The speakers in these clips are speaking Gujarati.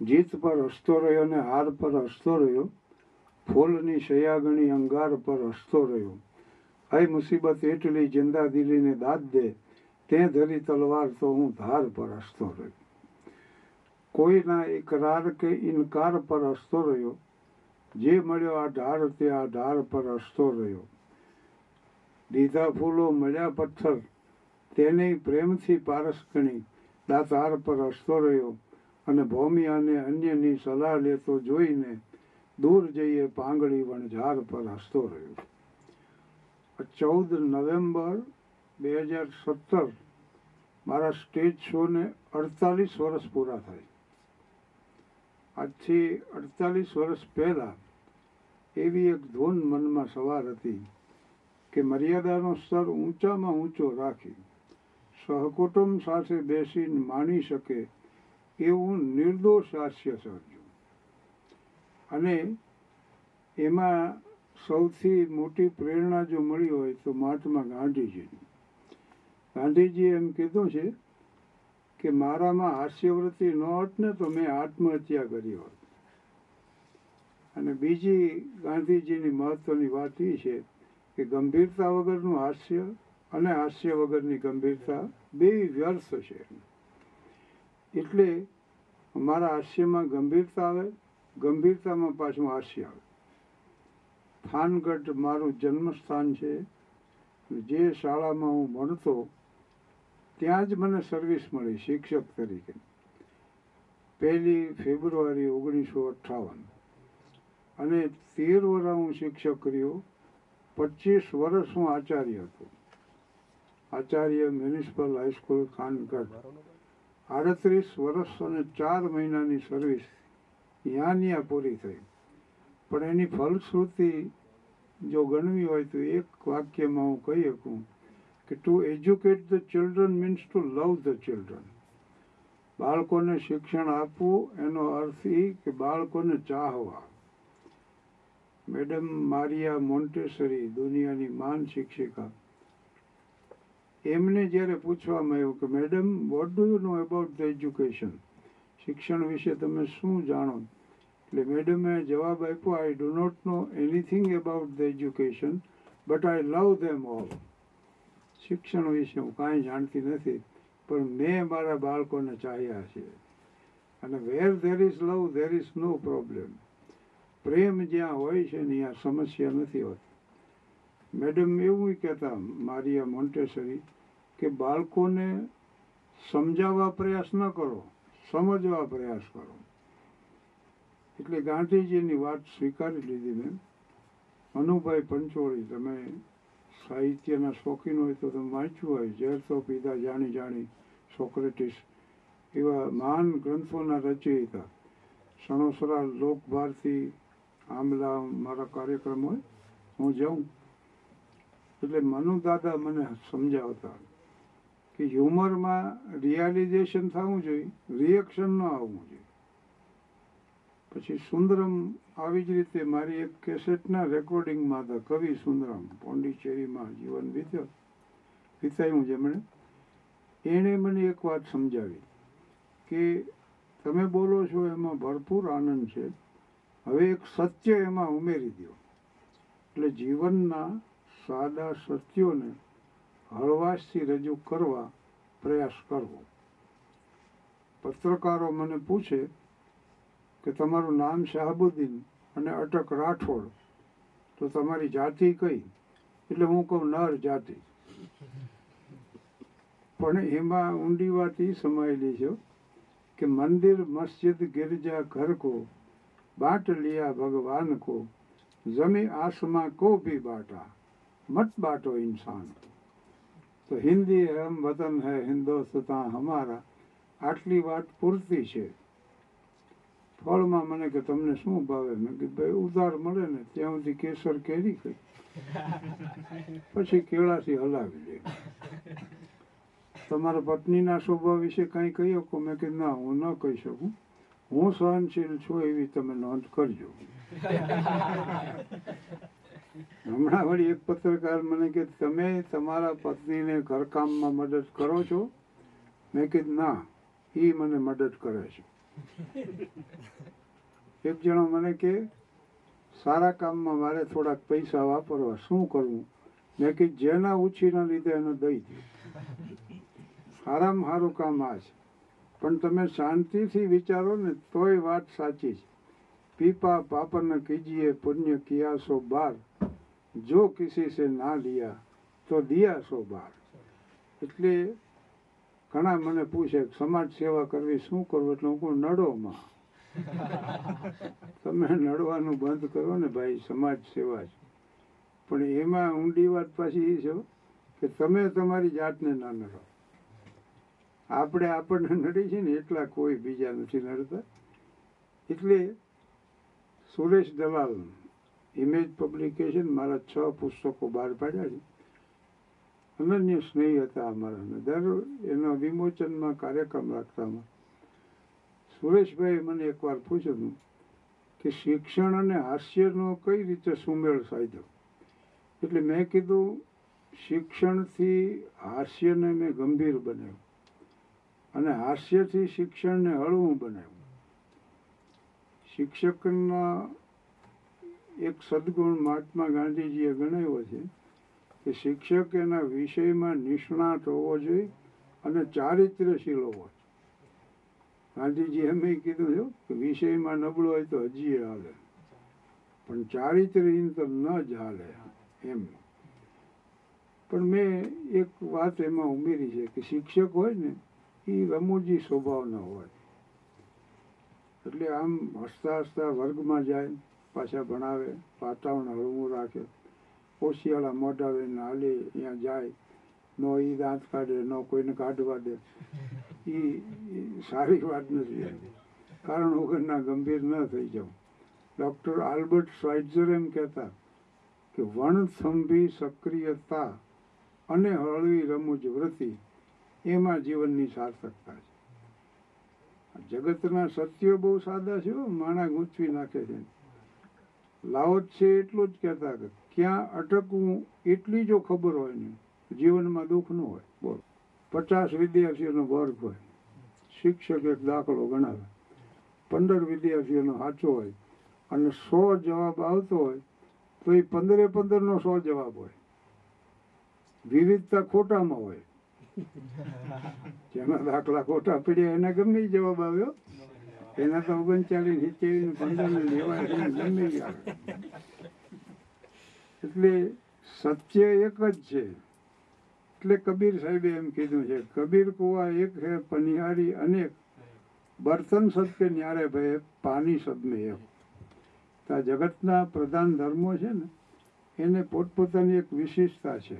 જીત પર હસતો રહ્યો ને હાર પર હસતો રહ્યો, ફૂલની શયાગણી અંગાર પર હસતો રહ્યો. આઈ મુસીબત એટલી જિંદા દિલીને દાદ દે, તે ધરી તલવાર તો હું ધાર પર હસતો રહ્યો. કોઈના ઇકરાર કે ઇનકાર પર હસતો રહ્યો, જે મળ્યો આ ઢાળ તે આ ઢાળ પર હસતો રહ્યો. દીધા ફૂલો મળ્યા પથ્થર, તેને પ્રેમથી પારસ ગણી દાતાર પર હસતો રહ્યો. અને ભૌમિયાને અને અન્યની સલાહ લેતો જોઈને દૂર જઈએ પાંગળી વણઝાર પર હસતો રહ્યો. ચૌદ નવેમ્બર બે હજાર સત્તર મારા સ્ટેજ શોને અડતાલીસ વર્ષ પૂરા થાય. આજથી અડતાલીસ વર્ષ પહેલાં એવી એક ધૂન મનમાં સવાર હતી કે મર્યાદાનો સ્તર ઊંચામાં ઊંચો રાખી સહકુટુંબ સાથે બેસીને માણી શકે એવું નિર્દોષ હાસ્ય સર્જ્યું. અને એમાં સૌથી મોટી પ્રેરણા જો મળી હોય તો મહાત્મા ગાંધીજીની. ગાંધીજીએ એમ કીધું છે કે મારામાં હાસ્યવૃત્તિ ન હોત ને તો મેં આત્મહત્યા કરી હોત. અને બીજી ગાંધીજીની મહત્વની વાત એ છે કે ગંભીરતા વગરનું હાસ્ય અને હાસ્ય વગરની ગંભીરતા બે વ્યર્થ છે. એટલે મારા હાસ્યમાં ગંભીરતા આવે, ગંભીરતામાં પાછું હાસ્ય આવે. થાનગઢ મારું જન્મસ્થાન છે. જે શાળામાં હું ભણતો, ત્યાં જ મને સર્વિસ મળી શિક્ષક તરીકે. પહેલી ફેબ્રુઆરી ઓગણીસો અઠ્ઠાવન. અને તેર વર્ષ હું શિક્ષક રહ્યો. પચીસ વર્ષ હું આચાર્ય હતો. આચાર્ય મ્યુનિસિપલ હાઈસ્કૂલ ખાનગઢ આડત્રીસ વર્ષ અને ચાર મહિનાની સર્વિસ ત્યાં પૂરી થઈ. પણ એની ફલશ્રુતિ જો ગણવી હોય તો એક વાક્યમાં હું કહી શકું કે to educate the children means to love the children બાળકોને શિક્ષણ આપવું એનો અર્થ એ કે બાળકોને ચાહવા. મેડમ મારિયા મોન્ટેસરી દુનિયાની માન શિક્ષિકા એમને જ્યારે પૂછવામાં આવ્યું કે, madam what do you know about the education શિક્ષણ વિશે તમે શું જાણો? એટલે મેડમે જવાબ આપ્યો I do not know anything about the education but I love them all શિક્ષણ વિશે હું કાંઈ જાણતી નથી, પણ મેં મારા બાળકોને ચાહ્યા છે. અને where there is love there is no problem પ્રેમ જ્યાં હોય છે ને, ત્યાં સમસ્યા નથી હોતી. મેડમ, એવું કહેતા મારિયા મોન્ટેસરી કે બાળકોને સમજાવવા પ્રયાસ ન કરો, સમજવા પ્રયાસ કરો. એટલે ગાંધીજીની વાત સ્વીકારી લીધી મેં અનુભાઈ પંચોળી, તમે સાહિત્યના શોખીન હોય તો તમે વાંચ્યું હોય, ઝેર તો પીધા જાણી જાણી સોક્રેટિસ, એવા મહાન ગ્રંથોના રચયિતા. સણોસરા લોકભારતી આમલા મારા કાર્યક્રમ હોય, હું જાઉં. એટલે મનુ દાદા મને સમજાવતા કે હ્યુમરમાં રિયાલિઝેશન થવું જોઈએ રિએક્શન ન આવવું જોઈએ. પછી સુંદરમ આવી જ રીતે મારી એક કેસેટના રેકોર્ડિંગમાં હતા, કવિ સુંદરમ, પોંડિચેરીમાં જીવન વીત્યો, વિતાયું જેમણે. એણે મને એક વાત સમજાવી કે તમે બોલો છો એમાં ભરપૂર આનંદ છે. હવે એક સત્ય એમાં ઉમેરી દો એટલે જીવનના સાદા સત્યોને હળવાશથી રજૂ કરવા પ્રયાસ કરવો. પત્રકારો મને પૂછે કે તમારું નામ શાહબુદ્દીન અને અટક રાઠોડ, તો તમારી જાતિ કઈ? એટલે હું કહું નર જાતિ. પણ એમાં ઊંડી વાત એ સમાયેલી છે કે મંદિર, મસ્જિદ, ગિરજા, ઘર કો, બાટ લિયા ભગવાન કો, જમી આસમાં કો ભી બાટા. मत बांटो इंसान को તો હિન્દી હમ વતન હૈ હિન્દોસ્તાન હમારા આટલી વાત પૂરતી છે ફળમાં મને કે તમને શું ભાવે મેં કીધું ભાઈ ઉધાર મળે ને ત્યાં સુધી કેસર કેરી કઈ પછી કેળાથી હલાવી દે તમારા પત્નીના સ્વભાવ વિશે કંઈ કહી શકો મેં કીધું ના હું ન કહી શકું હું સહનશીલ છું એવી તમે નોંધ કરજો હમણાં વળી એક પત્રકાર મને કે તમે તમારા પત્નીને ઘરકામમાં મદદ કરો છો? મેં કીધું ના એ મને મદદ કરે છે. એક જણો મને કે સારા કામમાં મારે થોડાક પૈસા વાપરવા, શું કરવું? મેં કીધું જેના ઉછીના લીધે એને દઈ દે. સારામાં સારું કામ આ છે. પણ તમે શાંતિથી વિચારો ને, તોય વાત સાચી છે. પીપા પાપન કીજીએ પુણ્ય કિયાસો બાર. જો કિસી સે ના લિયા, તો દિયા સો બાર. એટલે ઘણા મને પૂછે, સમાજ સેવા કરવી શું કરવું? એટલે હું કહું, નડોમાં. તમે નડવાનું બંધ કરો ને ભાઈ, સમાજ સેવા છે. પણ એમાં ઊંડી વાત પાછી એ છે કે તમે તમારી જાતને ના નડો. આપણે આપણને નડી છે ને, એટલા કોઈ બીજા નથી નડતા. એટલે સુરેશ દલાલ ઇમેજ પબ્લિકેશન મારા છ પુસ્તકો બહાર પાડ્યા છે. અનન્ય સ્નેહી હતા અમારા. દર એના વિમોચનમાં કાર્યક્રમ રાખતામાં સુરેશભાઈ મને એકવાર પૂછ્યું કે શિક્ષણ અને હાસ્યનો કઈ રીતે સુમેળ સાધ્યો એટલે મેં કીધું, શિક્ષણથી હાસ્યને મેં ગંભીર બનાવ્યું. અને હાસ્યથી શિક્ષણને હળવું બનાવ્યું. શિક્ષકના એક સદગુણ મહાત્મા ગાંધીજીએ ગણાવ્યો છે કે શિક્ષક એના વિષયમાં નિષ્ણાત હોવો જોઈએ અને ચારિત્ર્યશીલ હોવો જોઈએ. ગાંધીજી એમ કીધું છે કે વિષયમાં નબળો હોય તો હજી હાલે. પણ ચારિત્રહીન તો ન જ હાલે એમ. પણ મેં એક વાત એમાં ઉમેરી છે કે શિક્ષક હોય ને એ રમૂજી સ્વભાવના હોય. એટલે આમ હસતા હસતા વર્ગમાં જાય, પાછા ભણાવે વાતાવરણ હળવું રાખે. ઓશિયાળા મોઢા લઈને હાલે ત્યાં જાય. નો એ દાંત કાઢે, નો કોઈને કાઢવા દે. એ સારી વાત નથી. કારણ વગરના ગંભીર ન થઈ જાઉં. ડૉક્ટર આલ્બર્ટ સ્વાઇઝર એમ કહેતા કે વણથંભી સક્રિયતા અને હળવી રમૂજ વૃત્તિ એમાં જીવનની સાર્થકતા છે. જગતના સત્યો બહુ સાદા છે માણા ગૂંચવી નાખે છે. લાઓત છે એટલું જ કહેતા કે ક્યાં અટકવું એટલી જો ખબર હોય ને, જીવનમાં દુઃખ ન હોય. બોલ. પચાસ વિદ્યાર્થીઓનો વર્ગ હોય. શિક્ષક એક દાખલો ગણાવે. પંદર વિદ્યાર્થીઓનો સાચો હોય અને સો જવાબ આવતો હોય, તો એ પંદરે પંદરનો સો જવાબ હોય. વિવિધતા ખોટામાં હોય. જેના દાખલા ખોટા પડ્યા એને ગમે જવાબ આવ્યો. એના તો ઓગણચાલીસ, સિત્તેર પંદર ગમે એટલે સત્ય એક જ છે. એટલે કબીર સાહેબે એમ કીધું છે, કબીર કુવા એક હે, પનિહારી અનેક. બર્તન સત્ય ન્યારે ભય પાણી સદમે એક આ જગતના પ્રધાન ધર્મો છે ને, એને પોતપોતાની એક વિશેષતા છે.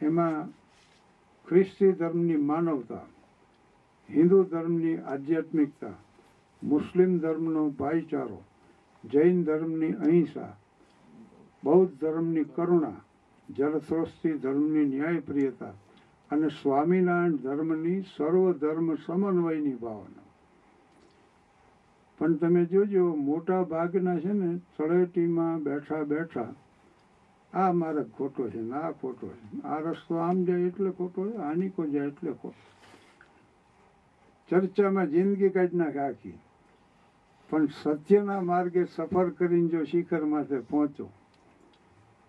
એમાં ખ્રિસ્તી ધર્મની માનવતા, હિન્દુ ધર્મની આધ્યાત્મિકતા, મુસ્લિમ ધર્મનો ભાઈચારો, જૈન ધર્મની અહિંસા, બૌદ્ધ ધર્મની કરુણા જરથોસ્તી ધર્મની ન્યાયપ્રિયતા અને સ્વામિનારાયણ ધર્મની સર્વ ધર્મ સમન્વયની ભાવના. પણ તમે જોજો, મોટા ભાગના છે ને, તળેટીમાં બેઠા બેઠા આ મારે ખોટો છે ને આ ખોટો છે. આ રસ્તો આમ જાય એટલે ખોટો છે, આની કો જાય એટલે ખોટો ચર્ચામાં જિંદગી કાઢી નાખે આખી. પણ સત્યના માર્ગે સફર કરીને જો શિખર માથે પહોંચો,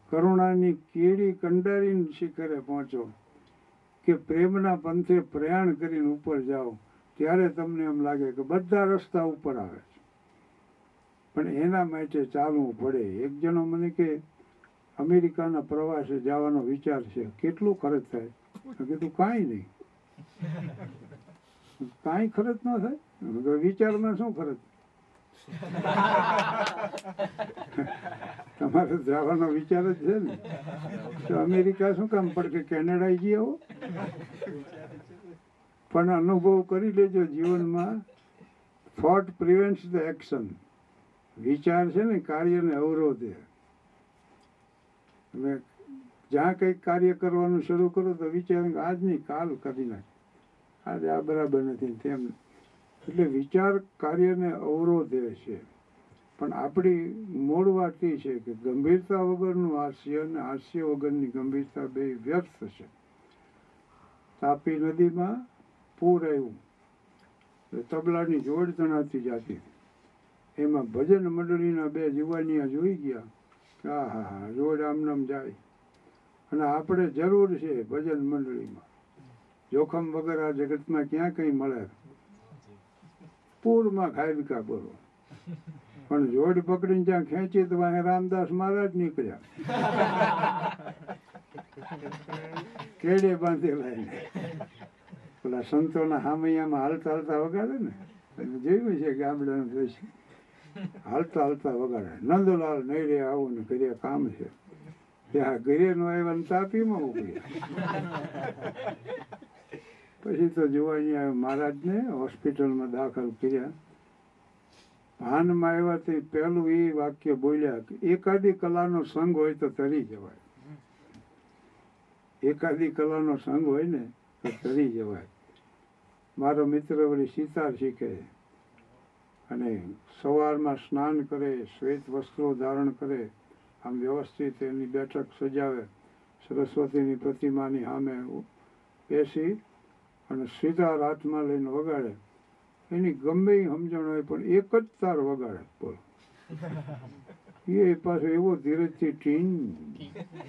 કરુણાની કેળી કંડારીને શિખરે પહોંચો, કે પ્રેમના પંથે પ્રયાણ કરીને ઉપર જાઓ, ત્યારે તમને એમ લાગે કે બધા રસ્તા ઉપર આવે છે. પણ એના માટે ચાલવું પડે. એક જણો મને કે અમેરિકાના પ્રવાસે જવાનો વિચાર છે. કેટલું ખર્ચ થાય? કીધું, કાંઈ નહીં. કાંઈ ખર્ચ ન થાય? વિચારમાં શું ખર્ચ? તમારે જવાનો વિચાર જ છે ને. તો અમેરિકા શું કામ પડે કે કેનેડા જઈ આવો? પણ અનુભવ કરી લેજો જીવનમાં. થોટ પ્રિવેન્ટ્સ ધ એક્શન વિચાર છે ને, કાર્યને અવરોધે. તમે જ્યાં કંઈક કાર્ય કરવાનું શરૂ કરો તો વિચાર આજ નહીં, કાલ કરી નાખે આજે આ બરાબર નથી, તેમ એટલે વિચાર કાર્યને અવરોધે છે. પણ આપણી મૂળ વાત એ છે કે ગંભીરતા વગરનું હાસ્ય અને હાસ્ય વગરની ગંભીરતા બે વ્યર્થ છે. તાપી નદીમાં પૂર આવ્યું. તબલાની જોડ તણાતી જાતી. એમાં ભજન મંડળીના બે જુવાનિયા જોઈ ગયા. આ હા હા જોડ આમનામ જાય. અને આપણે જરૂર છે ભજન મંડળીમાં. જોખમ વગર આ જગતમાં ક્યાં કંઈ મળે? પૂરમાં ખાયલકા બોલો પણ જોડ પકડીને જ્યાં ખેંચી તો વાંહે રામદાસ મહારાજ નીકળ્યા. કેડે બાંધેલા એને પેલા સંતોના હામૈયામાં હાલતા હાલતા વગાડે ને? જોયું છે ગામડાનું દ્રશ્ય? હાલતા હાલતા વગાડે. નંદલાલ નહીં આવું ને કરીએ કામ છે. ત્યાં ઘરે નો આવ્યા ને તાપીમાં ઊભી પછી તો જોવા અહીંયા મહારાજને હોસ્પિટલમાં દાખલ કર્યા. ભાનમાં આવ્યા તે પહેલું એ વાક્ય બોલ્યા કે એકાદી કલાનો સંગ હોય તો તરી જવાય. એકાદી કલાનો સંગ હોય ને તો તરી જવાય. મારો મિત્ર વળી સિતાર શીખે અને સવારમાં સ્નાન કરે શ્વેત વસ્ત્રો ધારણ કરે આમ વ્યવસ્થિત એની બેઠક સજાવે સરસ્વતીની પ્રતિમાની સામે બેસી અને સીધા હાથમાં લઈને વગાડે. એની ગમે એ સમજણ હોય પણ એક જ તાર વગાડે બોલો. એ પાછો એવો ધીરજથી ટીન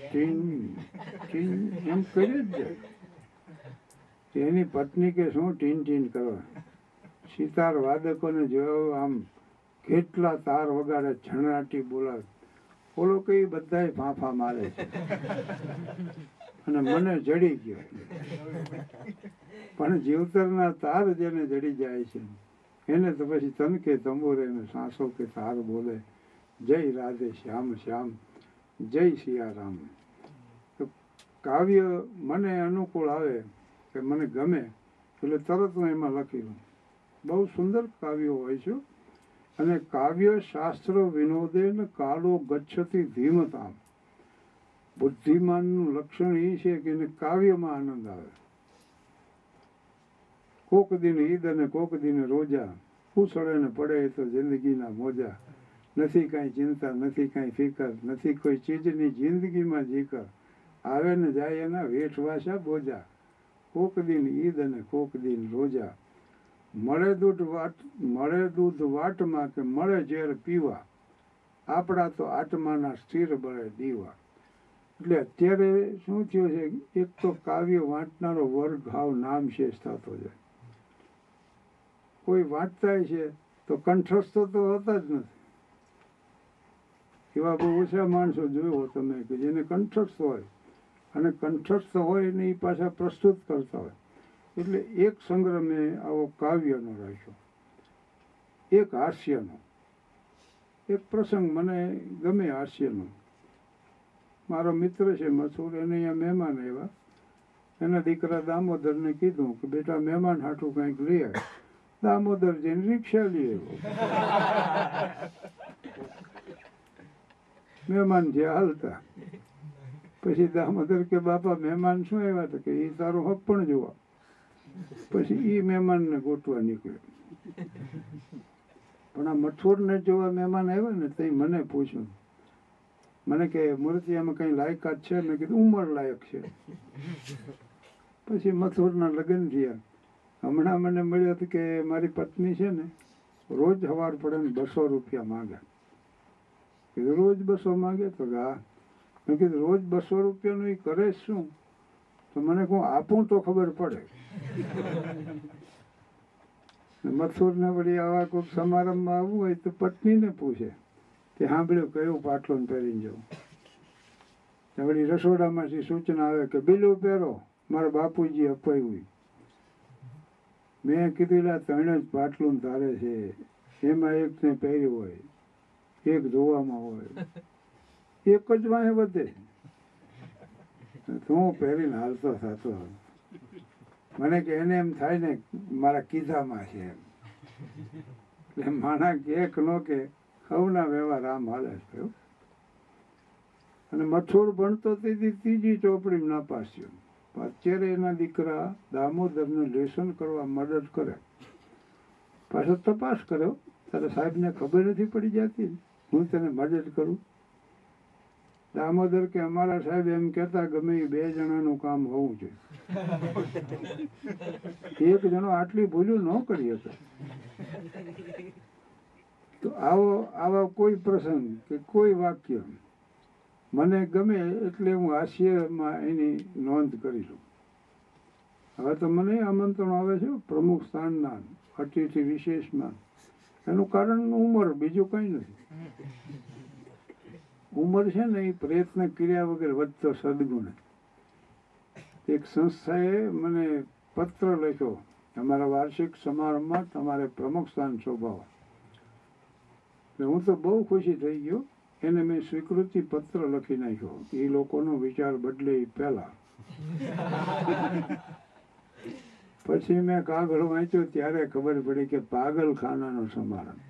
ટીન ટીન એમ કરી જ જાય. એની પત્ની કે શું ટીન ટીન કરવા સિતાર વાદકોને જોયો, આમ કેટલા તાર વગાડે છણાટી બોલાવે. ઓલો કઈ બધાય ફાંફા મારે છે. અને મને જડી ગયો. પણ જીવતરના તાર જેને જડી જાય છે, એને તો પછી તન કે તંબુરે ને સાસો કે તાર બોલે. જય રાધે શ્યામ શ્યામ. જય સિયારામ. કાવ્ય મને અનુકૂળ આવે કે મને ગમે, એટલે તરત હું એમાં લખી લઉં. બહુ સુંદર કાવ્યો હોય છે. અને કાવ્ય શાસ્ત્ર વિનોદેન કાળો ગચ્છતી ધીમતામ. બુદ્ધિમાનનું લક્ષણ એ છે કે એને કાવ્યમાં આનંદ આવે. કોક દિન ઈદ અને કોક દિન રોજા. પૂછડે ને પડે તો જિંદગીના મોજા. નથી કાંઈ ચિંતા, નથી કાંઈ ફિકર, નથી કોઈ ચીજની જિંદગીમાં જીકર. આવે ને જાય એના વેઠવાસા બોજા. કોક દિન ઈદ અને કોક દિન રોજા. મળે દૂધ વાટ, મળે દૂધ વાટમાં કે મળે ઝેર પીવા. આપણા તો આત્માના સ્થિર બળે દીવા. એટલે અત્યારે શું થયું છે? એક તો કાવ્ય વાંચનારો વર્ગ હાવ નામશેષ થતો જાય. કોઈ વાંચતા છે તો કંઠસ્થ તો હોતા જ નથી. એવા બહુ ઓછા માણસો જોયો તમે કે જેને કંઠસ્થ હોય. અને કંઠસ્થ હોય ને એ પાછા પ્રસ્તુત કરતા હોય. એટલે એક સંગ્રહ મેં આવો કાવ્યનો રાખ્યો. એક હાસ્યનો. એક પ્રસંગ મને ગમે હાસ્યનો. મારો મિત્ર છે મસૂર એને અહીંયા મહેમાન આવ્યા. એના દીકરા દામોદરને કીધું કે બેટા મહેમાન હાટું કંઈક લઈ આવે દામોદર જઈને રિક્ષા લઈ આવ્યો. મહેમાન જે હાલતા. પછી દામોદર કે, બાપા, મહેમાન શું આવ્યા? તો કે એ તારો હક પણ જોવા. પછી એ મહેમાનને ગોતવા નીકળ્યો. પણ આ મથુરને જોવા મહેમાન આવ્યા ને તે મને પૂછ્યું. મને કે, મૂર્તિ એમાં કઈ લાયકાત છે? મેં કીધું, ઉંમર લાયક છે. પછી મથુરના લગ્ન થયા. હમણાં મને મળ્યો હતું કે, મારી પત્ની છે ને, રોજ સવાર પડે ને બસો રૂપિયા માંગે. કીધું, રોજ બસો માગે? તો હા. મેં કીધું, રોજ બસો રૂપિયાનું એ કરે શું? તો મને કહું, આપું તો ખબર પડે. મથુરને વળી આવા કોઈક સમારંભમાં આવવું હોય તો પત્નીને પૂછે કે સાંભળ્યું કયું પાટલો પહેરીને જવું. વળી રસોડામાંથી સૂચના આવે કે બિલું પહેરો, મારા બાપુજી અપાવ્યું. મેં કીધું ત્રણ જ પાટલું તારે છે. એમાં એકને પહેર્યું હોય, એક ધોવામાં હોય. એક જ વાંહે વધે. હું પહેરીને હાલતો થતો મને કે એને એમ થાય ને મારા કીધામાં છે એમ. એટલે માણા કે નો કે સૌના વ્યવહાર આમ હાલે છે અને મથુર ભણતો તેથી ત્રીજી ચોપડી ના પાસ્યો અત્યારે એના દીકરા દામોદરને લેસન કરવા મદદ કરે, પાછો તપાસ કર્યો ત્યારે સાહેબને ખબર નથી પડી જતી હું તને મદદ કરું. દામોદર કે અમારા સાહેબ એમ કહેતા ગમે એ બે જણાનું કામ હોવું જોઈએ. એક જણો આટલી ભૂલું ન કરી શકે. તો આવો, આવા કોઈ પ્રસંગ કે કોઈ વાક્ય મને ગમે એટલે હું હાસ્યમાં એની નોંધ કરી લઉં. હવે તો મને આમંત્રણ આવે છે પ્રમુખ સ્થાનના અતિથિ વિશેષમાં. એનું કારણ ઉંમર, બીજું કંઈ નથી. ઉંમર છે ને એ પ્રયત્ન કર્યા વગર વધતો સદગુણ. એક સંસ્થાએ મને પત્ર લખ્યો, તમારા વાર્ષિક સમારંભમાં તમારે પ્રમુખ સ્થાન શોભાવો. હું તો બહુ ખુશી થઈ ગયો. એને મેં સ્વીકૃતિ પત્ર લખી નાખ્યો. એ લોકોનો વિચાર બદલે એ પહેલા. પછી મેં કાગળ વાંચ્યો ત્યારે ખબર પડી કે પાગલખાનાનો સમારંભ.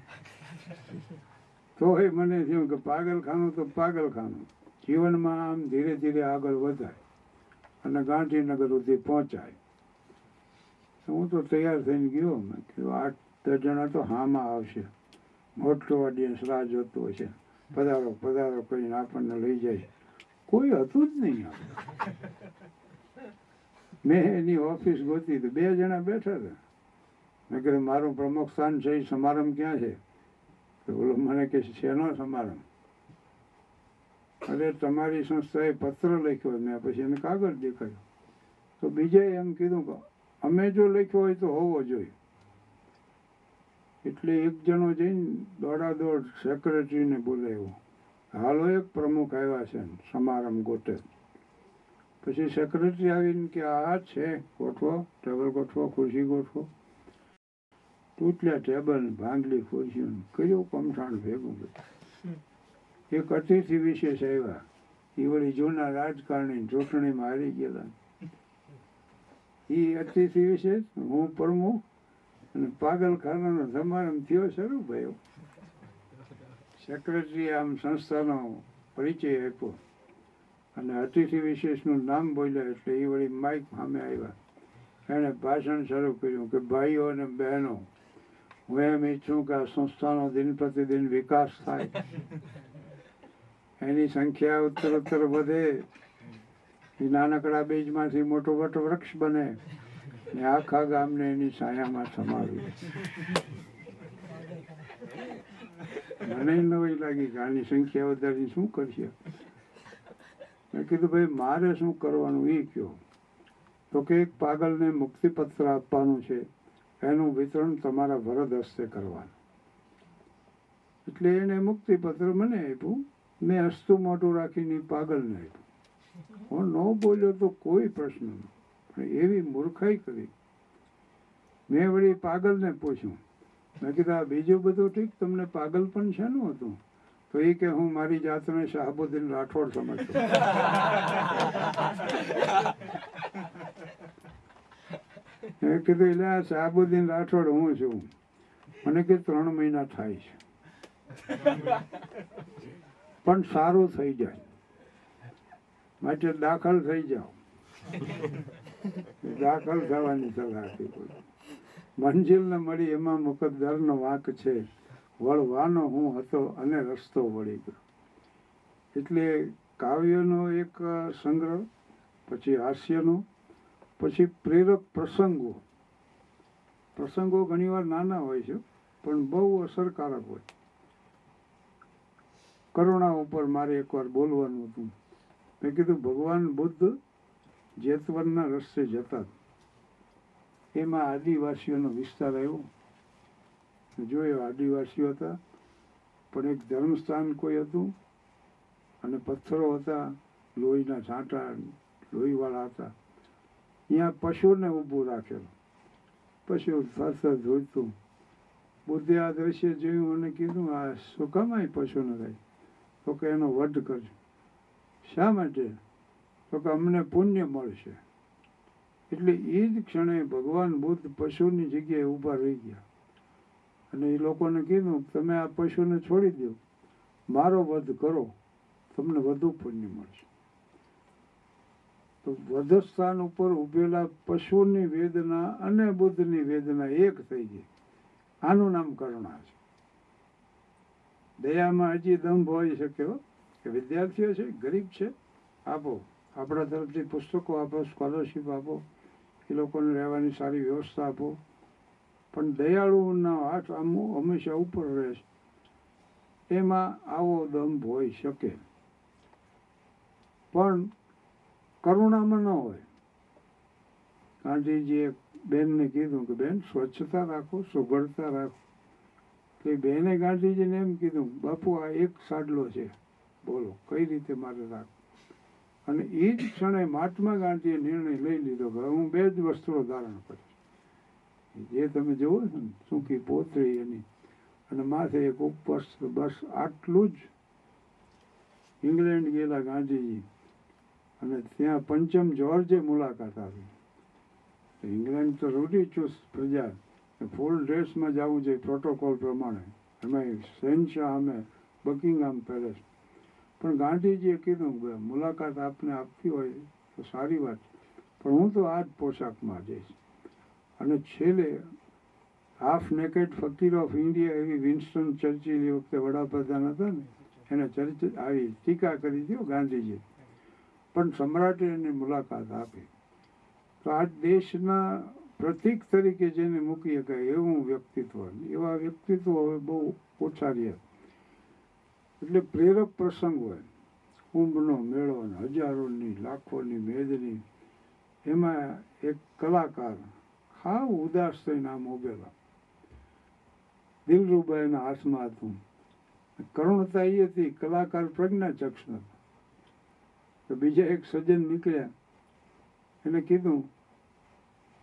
તો એ મને થયું કે પાગલખાનું તો પાગલખાનું. જીવનમાં આમ ધીરે ધીરે આગળ વધાય અને ગાંધીનગર સુધી પહોંચાય. હું તો તૈયાર થઈને ગયો. મેં કીધું, આઠ દસ જણા તો હામાં આવશે. મોટો ઓડિયન્સ રાહ જોતો હશે. પધારો પધારો કરીને આપણને લઈ જાય. કોઈ હતું જ નહીં મેં એની ઓફિસ ગોતી તો બે જણા બેઠા હતા. મેં કીધું, મારું પ્રમુખ સ્થાન છે, એ સમારંભ ક્યાં છે? તો બોલો મને કે શેનો સમારંભ અરે, તમારી સંસ્થાએ પત્ર લખ્યો મેં પછી એને કાગળ દેખાયો તો બીજે એમ કીધું કે, અમે જો લખ્યો હોય તો હોવો જોઈએ. એટલે એક જણો જઈને દોડા દોડ સેક્રેટરીને બોલાવ્યો. હાલો, એક પ્રમુખ આવ્યા છે, સમારંભ ગોતે પછી સેક્રેટરી આવીને કે, આ છે, ગોઠવો ટેબલ ગોઠવો, ખુરશી ગોઠવો. તૂટल्या ટેબલ ભાંગલી ખુરશીઓ કર્યું કયું કમઠાણ ભેગું બધું એક અતિથિ વિશેષ આવ્યા. એ વળી જૂના રાજકારણી ચૂંટણીમાં હારી ગયેલા એ અતિથિ વિશેષ? હું પ્રમુખ? અને પાગલખાનાનો સમારંભ થયો શરૂ થયો સેક્રેટરી આમ સંસ્થાનો પરિચય આપ્યો. અને અતિથિ વિશેષનું નામ બોલ્યા એટલે એ વળી માઇક સામે આવ્યા. એણે ભાષણ શરૂ કર્યું કે ભાઈઓ અને બહેનો હું એમ ઈચ્છું કે આ સંસ્થાનો દિન પ્રતિદિન વિકાસ થાય. એની સંખ્યા ઉત્તર ઉત્તર વધે. એ નાનકડા બીજમાંથી મોટો મોટો વૃક્ષ બને. ને આખા ગામને એની છાયામાં સમાવી મને નવી લાગી કે આની સંખ્યા વધારી શું કરશે મેં કીધું, ભાઈ, મારે શું કરવાનું? એ કયો. તો કે એક પાગલને મુક્તિપત્ર આપવાનું છે. એનું વિતરણ તમારા વરદ હસ્તે કરવાનું. એટલે એને મુક્તિપત્ર મને આપ્યું. મેં હસ્તું મોટું રાખીને પાગલને આપ્યું. હું ન બોલ્યો તો કોઈ પ્રશ્ન પણ એવી મૂર્ખાઈ કરી. મેં વળી પાગલને પૂછ્યું. મેં કીધું, આ બીજું બધું ઠીક? તમને પાગલ પણ શેનું હતું? તો એ કે, હું મારી જાતને શાહબુદ્દીન રાઠોડ સમજતો. મેં કીધું એટલે આ રાઠોડ હું છું? મને કે, ત્રણ મહિના થાય છે. પણ સારું થઈ જાય. માટે દાખલ થઈ જાઓ. દાખલ થવાની સલાહ આપી. કોઈ મળી એમાં મુકદ્દરનો વાંક છે, વળવાનો હું હતો અને રસ્તો વળી ગયો. એટલે કાવ્યનો એક સંગ્રહ, પછી હાસ્યનો પછી પ્રેરક પ્રસંગો. પ્રસંગો ઘણીવાર નાના હોય છે, પણ બહુ અસરકારક હોય. કરુણા ઉપર મારે એકવાર બોલવાનું હતું. મેં કીધું, ભગવાન બુદ્ધ જેતવનના રસ્તે જતા. એમાં આદિવાસીઓનો વિસ્તાર આવ્યો. જોયો, આદિવાસીઓ હતા, પણ એક ધર્મસ્થાન કોઈ હતું અને પથ્થરો હતા, લોહીના છાંટા, લોહીવાળા હતા. ત્યાં પશુને ઊભું રાખેલું. પશુ થર જોઈતું બુદ્ધિ આ દ્રશ્ય જોયું અને કીધું, આ શું કામ પશુને થાય તો કે એનો વધ કરજો. શા માટે? તો કે અમને પુણ્ય મળશે. એટલે એ જ ક્ષણે ભગવાન બુદ્ધ પશુની જગ્યાએ ઊભા રહી ગયા. અને એ લોકોને કીધું, તમે આ પશુને છોડી દો મારો વધ કરો. તમને વધુ પુણ્ય મળશે. તો વધસ્થાન ઉપર ઉભેલા પશુની વેદના અને બુદ્ધની વેદના એક થઈ ગઈ આનું નામ કરુણા છે. દયામાં હજી દંભ હોઈ શકે કે વિદ્યાર્થીઓ છે, ગરીબ છે, આપો. આપણા તરફથી પુસ્તકો આપો સ્કોલરશીપ આપો. એ લોકોને રહેવાની સારી વ્યવસ્થા આપો. પણ દયાળુના હાથ આમ હંમેશા ઉપર રહેશે એમાં આવો દંભ હોઈ શકે. પણ કરુણામાં ન હોય. ગાંધીજીએ બેનને કીધું કે, બેન, સ્વચ્છતા રાખો સુઘડતા રાખો. તો એ બેને ગાંધીજીને એમ કીધું, બાપુ, આ એક સાડલો છે. બોલો, કઈ રીતે મારે રાખવું? અને એ જ ક્ષણે મહાત્મા ગાંધીએ નિર્ણય લઈ લીધો કે હું બે જ વસ્ત્રો ધારણ કરીશ. જે તમે જુઓ છો ને, સૂકી પોતરી એની, અને માથે એક ઉપવસ્ત્ર બસ આટલું જ. ઇંગ્લેન્ડ ગયેલા ગાંધીજી અને ત્યાં પંચમ જ્યોર્જે મુલાકાત આવી. ઇંગ્લેન્ડ તો રૂઢિચુસ્ત પ્રજા ફૂલ ડ્રેસમાં જવું જોઈએ પ્રોટોકોલ પ્રમાણે. એમાં શહેનશાહ અમે બકિંગહામ પેલેસ પણ ગાંધીજીએ કીધું મુલાકાત આપને આપવી હોય તો સારી વાત. પણ હું તો આ જ પોશાકમાં જઈશ. અને છેલ્લે half naked fakir of India એવી વિન્સ્ટન ચર્ચિલ વખતે વડાપ્રધાન હતા ને, એને ચર્ચ આવી ટીકા કરી હો ગાંધીજી પણ સમ્રાટે એની મુલાકાત આપી. તો આ દેશના પ્રતિક તરીકે જેને મૂકી શકાય એવું વ્યક્તિત્વ. એવા વ્યક્તિત્વ હવે બહુ ઓછા રહ્યા. એટલે પ્રેરક પ્રસંગ હોય. કુંભનો મેળો હજારોની, લાખોની મેદની. એમાં એક કલાકાર ખાવ ઉદાસ થઈને આમ ઉભેલા. દિલરૂબાઈના હાથમાં હતું. કરુણતા એ હતી, કલાકાર પ્રજ્ઞાચક્ષ નતો તો બીજા એક સજ્જન નીકળ્યા. એને કીધું,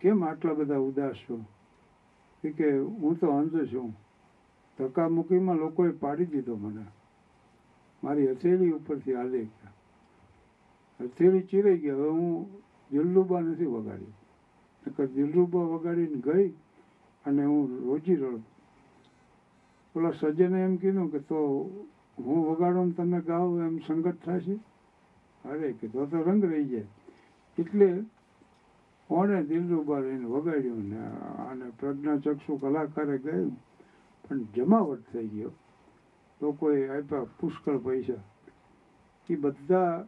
કેમ આટલા બધા ઉદાસ છો? કે, હું તો અંધ છું. મૂકીમાં લોકોએ પાડી દીધો મને. મારી હથેળી ઉપરથી હાલે ગયા. હથેળી ચીરાઈ ગઈ હવે હું દિલરૂબા નથી વગાડી. નકર દિલરૂબા વગાડીને ગઈ અને હું રોજી રડ. પેલા સજ્જને એમ કીધું કે, તો હું વગાડું તમે ગાઓ, એમ સંગત થશે અરે કે તો રંગ રહી જાય. એટલે કોણે દિલરૂબા રહીને વગાડ્યું ને અને પ્રજ્ઞાચક્ષુ કલાકારે ગાયું પણ જમાવટ થઈ ગયો. લોકોએ આપ્યા પુષ્કળ પૈસા. એ બધા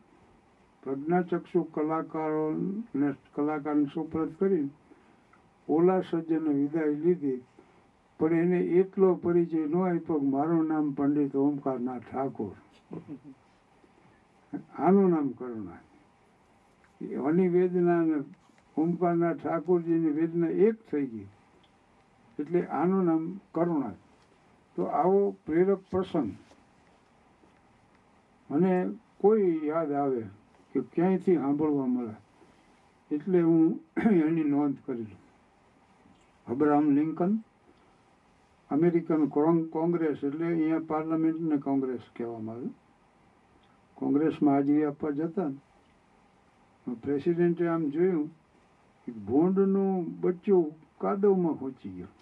પ્રજ્ઞાચક્ષુ કલાકારોને કલાકારને સુપ્રત કરી ઓલા સજ્જને વિદાય લીધી. પણ એને એટલો પરિચય ન આપ્યો કે મારું નામ પંડિત ઓમકારનાથ ઠાકોર. આનું નામ કરુણા એની વેદના અને ઓમકારના ઠાકોરજીની વેદના એક થઈ ગઈ. એટલે આનું નામ કરુણા તો આવો પ્રેરક પ્રસંગ. મને કોઈ યાદ આવે કે ક્યાંયથી સાંભળવા મળે. એટલે હું એની નોંધ કરી લઉં. અબ્રાહમ લિંકન, અમેરિકન કોંગ્રેસ એટલે અહીંયા પાર્લામેન્ટને કોંગ્રેસ કહેવામાં આવે. કોંગ્રેસમાં હાજરી આપવા જતા પ્રેસિડેન્ટે આમ જોયું કે ભોંડનું બચ્ચો કાદવમાં પહોંચી ગયો.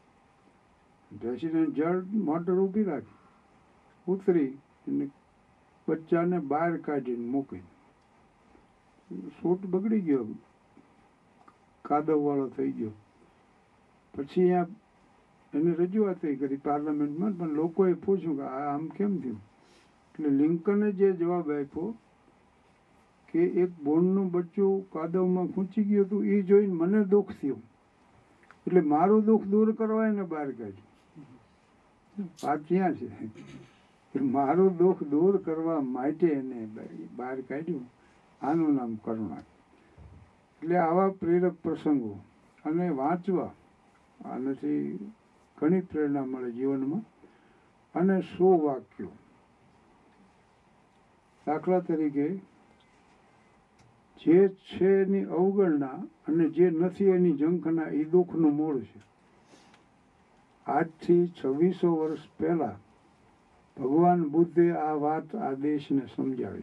પ્રેસિડેન્ટ જળ મોટર ઊભી રાખી, ઉતરી અને બચ્ચાને બહાર કાઢીને મૂકી સૂટ બગડી ગયો. કાદવવાળો થઈ ગયો. પછી અહીંયા એને રજૂઆત કરી પાર્લામેન્ટમાં પણ લોકોએ પૂછ્યું કે આ આમ કેમ થયું? એટલે લિંકને જે જવાબ આપ્યો કે એક બોન્ડનું બચ્ચું કાદવમાં ખૂંચી ગયું હતું એ જોઈને મને દુઃખ થયું. એટલે મારું દુઃખ દૂર કરવા એને બહાર કાઢ્યું વાત ક્યાં છે? મારું દુઃખ દૂર કરવા માટે એને બહાર કાઢ્યું. આનું નામ કરુણા. એટલે આવા પ્રેરક પ્રસંગો અને વાંચવા આનાથી ઘણી પ્રેરણા મળે જીવનમાં. અને સો વાક્યો. દાખલા તરીકે, જે છે એની અવગણના અને જે નથી એની ઝંખના એ દુઃખનું મૂળ છે. આજથી છવ્વીસો વર્ષ પહેલાં ભગવાન બુદ્ધે આ વાત આ દેશને સમજાવી.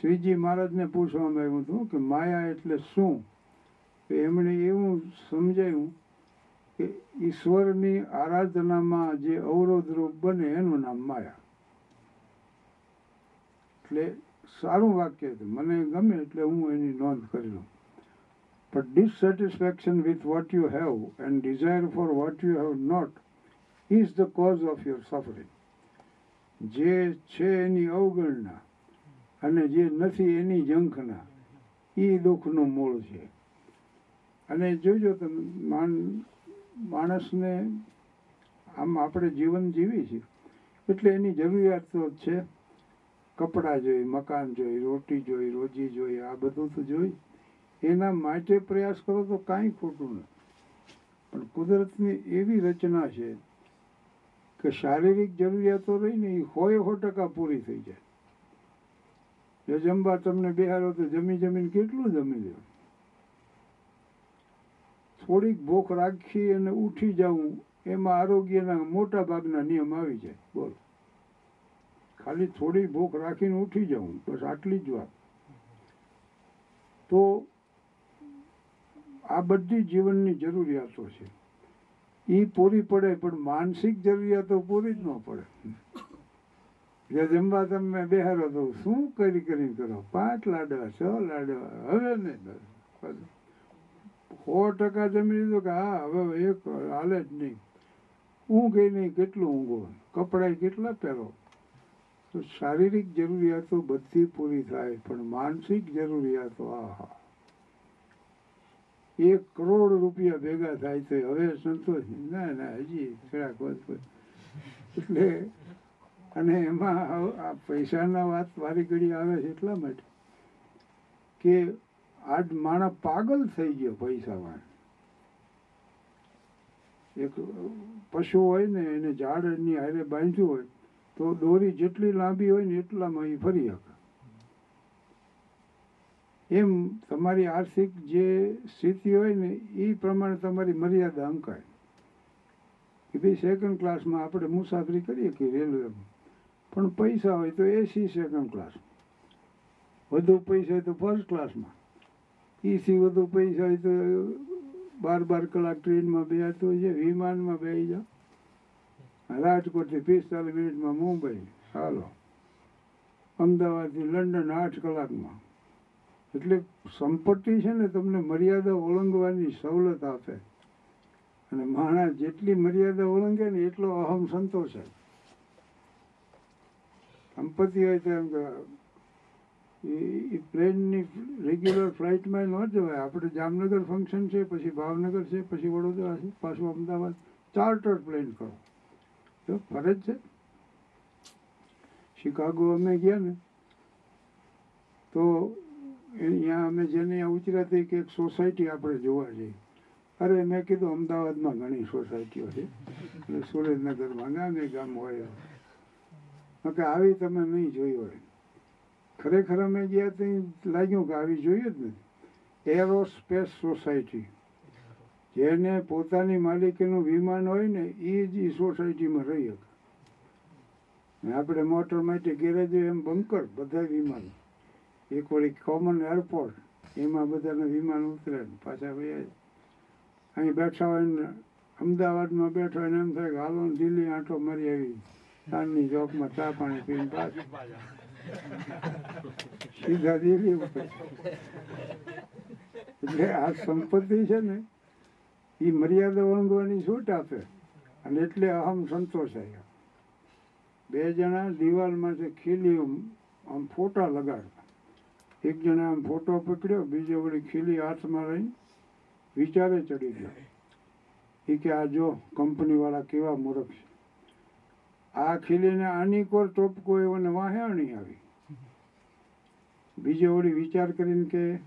શ્રીજી મહારાજને પૂછવામાં આવ્યું હતું કે માયા એટલે શું? એમણે એવું સમજાયું કે ઈશ્વરની આરાધનામાં જે અવરોધરૂપ બને એનું નામ માયા. એટલે સારું વાક્ય હતું મને ગમે એટલે હું એની નોંધ કરી લઉં. પણ dissatisfaction with what you have and desire for what you have not is the cause of your suffering જે છે એની અવગણના અને જે નથી એની ઝંખના એ દુઃખનું મૂળ છે. અને જોજો તમે, માન, માણસને આમ આપણે જીવન જીવી છીએ, એટલે એની જરૂરિયાત તો છે. કપડાં જોઈ, મકાન જોઈ, રોટી જોઈ, રોજી જોઈ, આ બધું તો જોઈ. એના માટે પ્રયાસ કરો તો કાંઈ ખોટું નથી. પણ કુદરતની એવી રચના છે કે શારીરિક જરૂરિયાતો રહીને એ હોય સો ટકા પૂરી થઈ જાય. જો જમવા તમને બેહારો તો જમી જમીને કેટલું જમી લ્યો થોડીક ભૂખ રાખી અને ઉઠી જવું એમાં આરોગ્યના મોટા ભાગના નિયમ આવી જાય. બોલો. ખાલી થોડી ભૂખ રાખીને ઉઠી જવું બસ આટલી જ વાત. તો આ બધી જીવનની જરૂરિયાતો છે. એ પૂરી પડે, પણ માનસિક જરૂરિયાતો પૂરી જ ન પડે. જે જમવા તમે બેહારો તો શું કરી કરી કરો? પાંચ લાડવા, છ લાડવા, હવે નહીં સો ટકા જમી લીધું કે હા, હવે એક હાલે જ નહીં. ઊંઘ નહીં, કેટલું ઊંઘો કપડાં કેટલા પહેરો? તો શારીરિક જરૂરિયાતો બધી પૂરી થાય, પણ માનસિક જરૂરિયાતો, આહા. એક કરોડ રૂપિયા ભેગા થાય તો હવે સંતોષ, ના ના, હજી થોડાક એટલે, અને એમાં આ પૈસાના વાત વારી ઘડી આવે છે એટલા માટે કે આજ માણસ પાગલ થઈ ગયો પૈસામાં એક પશુ હોય ને, એને ઝાડની હારે બાંધ્યું હોય તો દોરી જેટલી લાંબી હોય ને એટલામાં એ ફરી શકે એમ તમારી આર્થિક જે સ્થિતિ હોય ને એ પ્રમાણે તમારી મર્યાદા અંકાય. કે ભાઈ સેકન્ડ ક્લાસમાં આપણે મુસાફરી કરીએ કે રેલવેમાં પણ પૈસા હોય તો એસી સેકન્ડ ક્લાસ વધુ પૈસા હોય તો ફર્સ્ટ ક્લાસમાં એસી વધુ પૈસા હોય તો બાર બાર કલાક ટ્રેનમાં બેસતું હોય છે, વિમાનમાં બેસી જાઓ. રાજકોટથી પિસ્તાલીસ મિનિટમાં મુંબઈ. હાલો. અમદાવાદથી લંડન આઠ કલાકમાં. એટલે સંપત્તિ છે ને તમને મર્યાદા ઓળંગવાની સવલત આપે. અને માણસ જેટલી મર્યાદા ઓળંગે ને એટલો અહમ સંતોષ. સંપત્તિ હોય તો એમ કે, એ પ્લેનની રેગ્યુલર ફ્લાઇટમાં ન જવાય. આપણે જામનગર ફંક્શન છે, પછી ભાવનગર છે, પછી વડોદરા છે, પાછું અમદાવાદ. ચાર્ટર પ્લેન કરો. તો ફરજ છે શિકાગો અમે ગયા ને તો અહીંયા અમે જેને અહીંયા હતી કે એક સોસાયટી આપણે જોવા જઈએ અરે મેં કીધું અમદાવાદમાં ઘણી સોસાયટીઓ છે એટલે સુરેન્દ્રનગરમાં ગામે ગામ હોય કે આવી તમે નહીં જોઈ હોય ખરેખર અમે ગયા ત્યાં લાગ્યું કે આવી જોઈએ જ નથી એરોસ્પેસ સોસાયટી જેને પોતાની માલિકીનું વિમાન હોય ને એ જ એ સોસાયટીમાં રહી શકે. આપણે મોટર માટે ગેરેજ એમ બંકર બધા વિમાન. એક વળી કોમન એરપોર્ટ એમાં બધાના વિમાન ઉતરે પાછા ભાઈ અહીં બેઠા હોય ને, અમદાવાદમાં બેઠા હોય ને, એમ થાય કે હાલો દિલ્હી આંટો મારી આવી. સાંજની ચોકમાં ચા પાણી પીને પાછું. સીધા દિલ્હી ઉપર. એટલે આ સંપત્તિ છે ને એ મર્યાદા ઓળંગવાની છૂટ આપે. અને એટલે અહમ સંતોષાય બે જણા દિવાલમાં છે ખીલી આમ ફોટા લગાડતા. એક જણા આમ ફોટો પકડ્યો, બીજો વળી ખીલી હાથમાં રહી વિચારે ચડી ગયો. એ કે, આ જો કંપનીવાળા કેવા મૂર્ખ છે. આ ખીલીને આની કોર ટોપકો એવોને વાહેણી આવી. બીજો વળી વિચાર કરીને કે,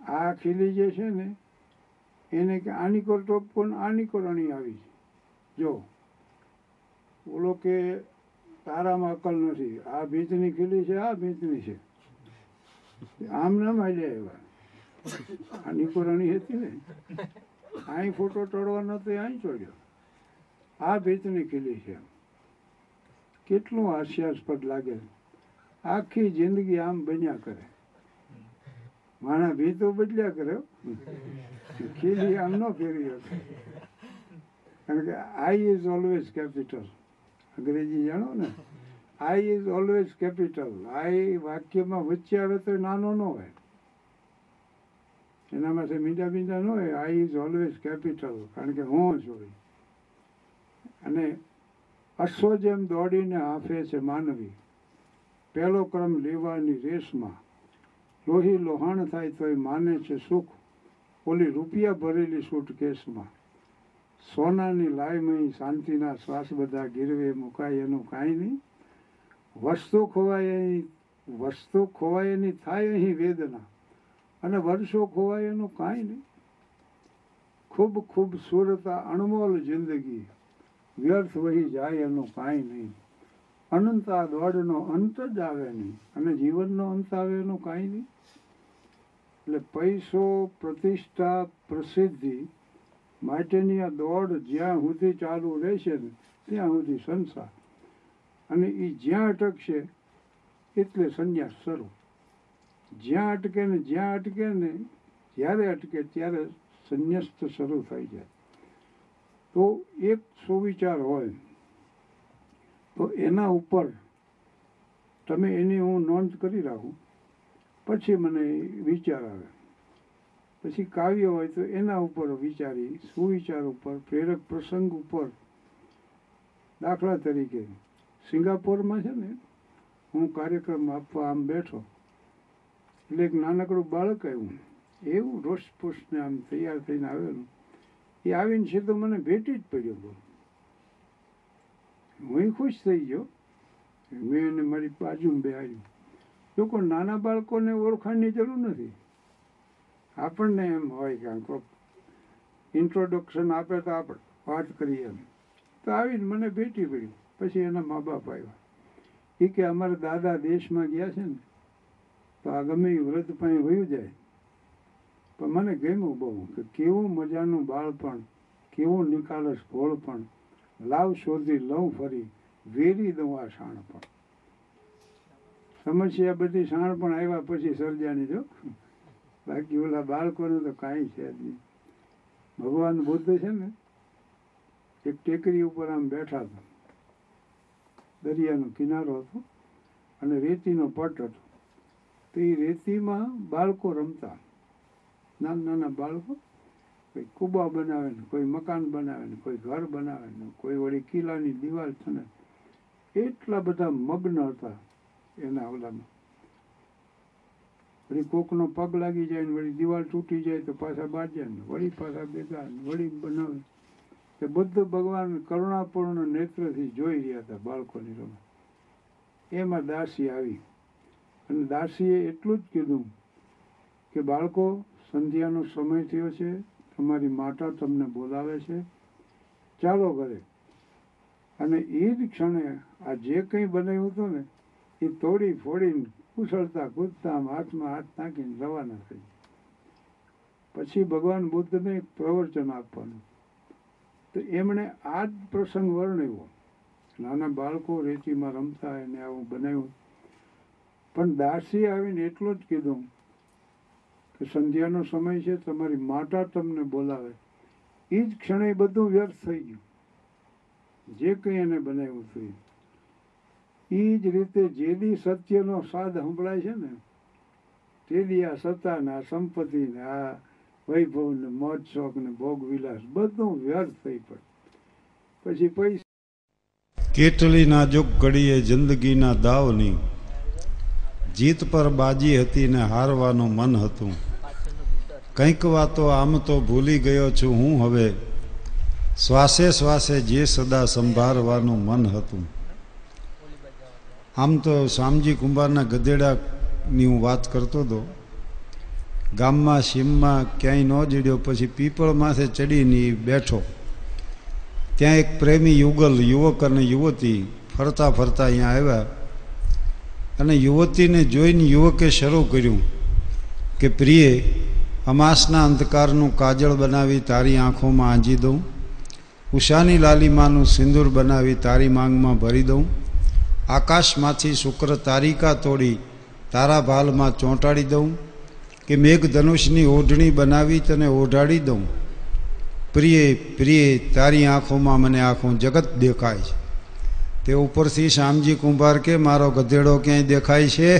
આ ખીલી જે છે ને એને કે આની કોર તો પણ આની કોર અણી આવી છે. જો બોલો કે તારામાં અકલ નથી. આ ભીંતની ખીલી છે, આ ભીંતની છે. આમ ના માજે એવા આની કોરણી હતી ને. અહીં ફોટો ચડવાનો તો અહીં ચડ્યો આ ભીતની ખીલી છે. કેટલું હાસ્યાસ્પદ લાગે. આખી જિંદગી આમ બન્યા કરે. માણા ભીતો બદલ્યા કરે ખીલી આમ ન ફેરવી કારણ કે આઈ ઇઝ ઓલવેઝ કેપિટલ અંગ્રેજી જાણો ને I is always capital I વાક્યમાં વચ્ચે આવે તો નાનો ન હોય એના માટે મીંડા મીંડા ન હોય આઈ ઇઝ ઓલવેઝ કેપિટલ કારણ કે હું છું અને અશ્વ જેમ દોડીને હાંફે છે માનવી પહેલો ક્રમ લેવાની રેસમાં લોહી લોહાણ થાય તોય માને છે સુખ ઓલી રૂપિયા ભરેલી સૂટકેસમાં સોનાની લાયમય શાંતિના શ્વાસ બધા ગીરવે, મુકાય એનું કાંઈ નહીં. વસ્તુ ખોવાય અહીં વસ્તુ ખોવાય એની થાય અહીં વેદના. અને વર્ષો ખોવાય એનું કાંઈ નહીં. ખૂબ ખૂબસૂરત અણમોલ જિંદગી. વ્યર્થ વહી જાય એનું કાંઈ નહીં. અનંત આ દોડનો અંત જ આવે નહીં. અને જીવનનો અંત આવે એનું કાંઈ નહીં. એટલે પૈસો પ્રતિષ્ઠા પ્રસિદ્ધિ માટેની આ દોડ જ્યાં સુધી ચાલુ રહેશે ને, ત્યાં સુધી સંસાર. અને એ જ્યાં અટકશે, એટલે સંન્યાસ શરૂ. જ્યાં અટકે ને, જ્યાં અટકે ને, જ્યારે અટકે ત્યારે સંન્યસ્ત શરૂ થઈ જાય. તો એક સુવિચાર હોય, તો એના ઉપર તમે એની હું નોંધ કરી રાખું. પછી મને વિચાર આવે. પછી કાવ્ય હોય તો એના ઉપર વિચારી, સુવિચાર ઉપર, પ્રેરક પ્રસંગ ઉપર દાખલા તરીકે. સિંગાપોરમાં છે ને, હું કાર્યક્રમ આપવા આમ બેઠો. એટલે એક નાનકડું બાળક આવ્યું. એવું રોષપુષને આમ તૈયાર થઈને આવેલું. એ આવીને સીધો મને ભેટી જ પડ્યો બહુ હું ખુશ થઈ ગયો. મેં એને મારી બાજુમાં બેહાડ્યું. લોકો નાના બાળકોને ઓળખાણની જરૂર નથી. આપણને એમ હોય કે કોઈક ઇન્ટ્રોડક્શન આપે તો આપણે વાત કરીએ એમ. તો આવીને મને ભેટી પડી. પછી એના મા બાપ આવ્યા. એ કે અમારા દાદા દેશમાં ગયા છે ને, તો આ ગમે એ વ્રત પાસે વયું જાય. પણ મને ગમ્યું બહુ કે કેવું મજાનું બાળપણ, કેવું નિકાલસ ભોળપણ લાવ શોધી લઉં ફરી. વેરી દઉં આ શાણપણ સમસ્યા બધી શાણપણ આવ્યા પછી સર્જાની જો. બાકી ઓલા બાળકોને તો કાંઈ છે જ નહીં. ભગવાન બુદ્ધ છે ને, એક ટેકરી ઉપર આમ બેઠા હતા. દરિયાનો કિનારો હતો અને રેતીનો પટ હતો. તો એ રેતીમાં બાળકો રમતા. નાના નાના બાળકો, કોઈ કુબા બનાવે ને, કોઈ મકાન બનાવે ને, કોઈ ઘર બનાવે ને, કોઈ વળી કિલ્લાની દિવાલ છે ને, એટલા બધા મગ્ન હતા. એના ઓલામાં. વળી કોકનો પગ લાગી જાય ને વળી દિવાલ તૂટી જાય તો પાછા બાજ્યા ને, વળી પાછા ભેગા વળી બનાવે. તે બધું ભગવાન કરુણાપૂર્ણ નેત્રથી જોઈ રહ્યા હતા બાળકોની રમત. એમાં દાસી આવી. અને દાસીએ એટલું જ કીધું કે બાળકો, સંધ્યાનો સમય થયો છે, તમારી માતા તમને બોલાવે છે. ચાલો ઘરે. અને એ જ ક્ષણે આ જે કંઈ બનાવ્યું હતું ને એ તોડી ફોડીને કુશળતા, કૂદતા, હાથમાં હાથ નાખીને રવાના થઈ પછી ભગવાન બુદ્ધને એક પ્રવચન આપવાનું. તો એમણે આ જ પ્રસંગ વર્ણવ્યો. નાના બાળકો રેતીમાં રમતા એને આવું બનાવ્યું. પણ દાસી આવીને એટલું જ કીધું કે સંધ્યાનો સમય છે, તમારી માતા તમને બોલાવે. એ જ ક્ષણે બધું વ્યર્થ થઈ ગયું. જે કંઈ એને બનાવ્યું હતું એ જ રીતે જે દી સત્યનો સ્વાદ સંભળાય છે ને, તે આ સત્તાના સંપત્તિને, આ વૈભવને, મોજ શોખને ભોગવિલાસ બધું વ્યર્થ થઈ પડે. પછી પૈસા કેટલી નાજુક ઘડીએ જિંદગીના દાવની, જીત પર બાજી હતી ને હારવાનું મન હતું. કંઈક વાતો આમ તો ભૂલી ગયો છું હું હવે. શ્વાસે શ્વાસે જે સદા સંભાળવાનું મન હતું. આમ તો શામજી કુંભારના ગધેડાની હું વાત કરતો હતો. ગામમાં, સીમમાં ક્યાંય ન જડ્યો, પછી પીપળ માથે ચડીને બેઠો. ત્યાં એક પ્રેમી યુગલ, યુવક અને યુવતી ફરતા ફરતા અહીંયા આવ્યા અને યુવતીને જોઈને યુવકે શરૂ કર્યું કે, પ્રિય અમાસના અંધકારનું કાજળ બનાવી તારી આંખોમાં આંજી દઉં. ઉષાની લાલીમાનું સિંદૂર બનાવી તારી માંગમાં ભરી દઉં. આકાશમાંથી શુક્ર તારિકા તોડી તારા ભાલમાં ચોંટાડી દઉં કે મેઘધનુષની ઓઢણી બનાવી તને ઓઢાડી દઉં. પ્રિય પ્રિય, તારી આંખોમાં મને આંખો જગત દેખાય છે. તે ઉપરથી શામજી કુંભાર કે, મારો ગધેડો ક્યાંય દેખાય છે?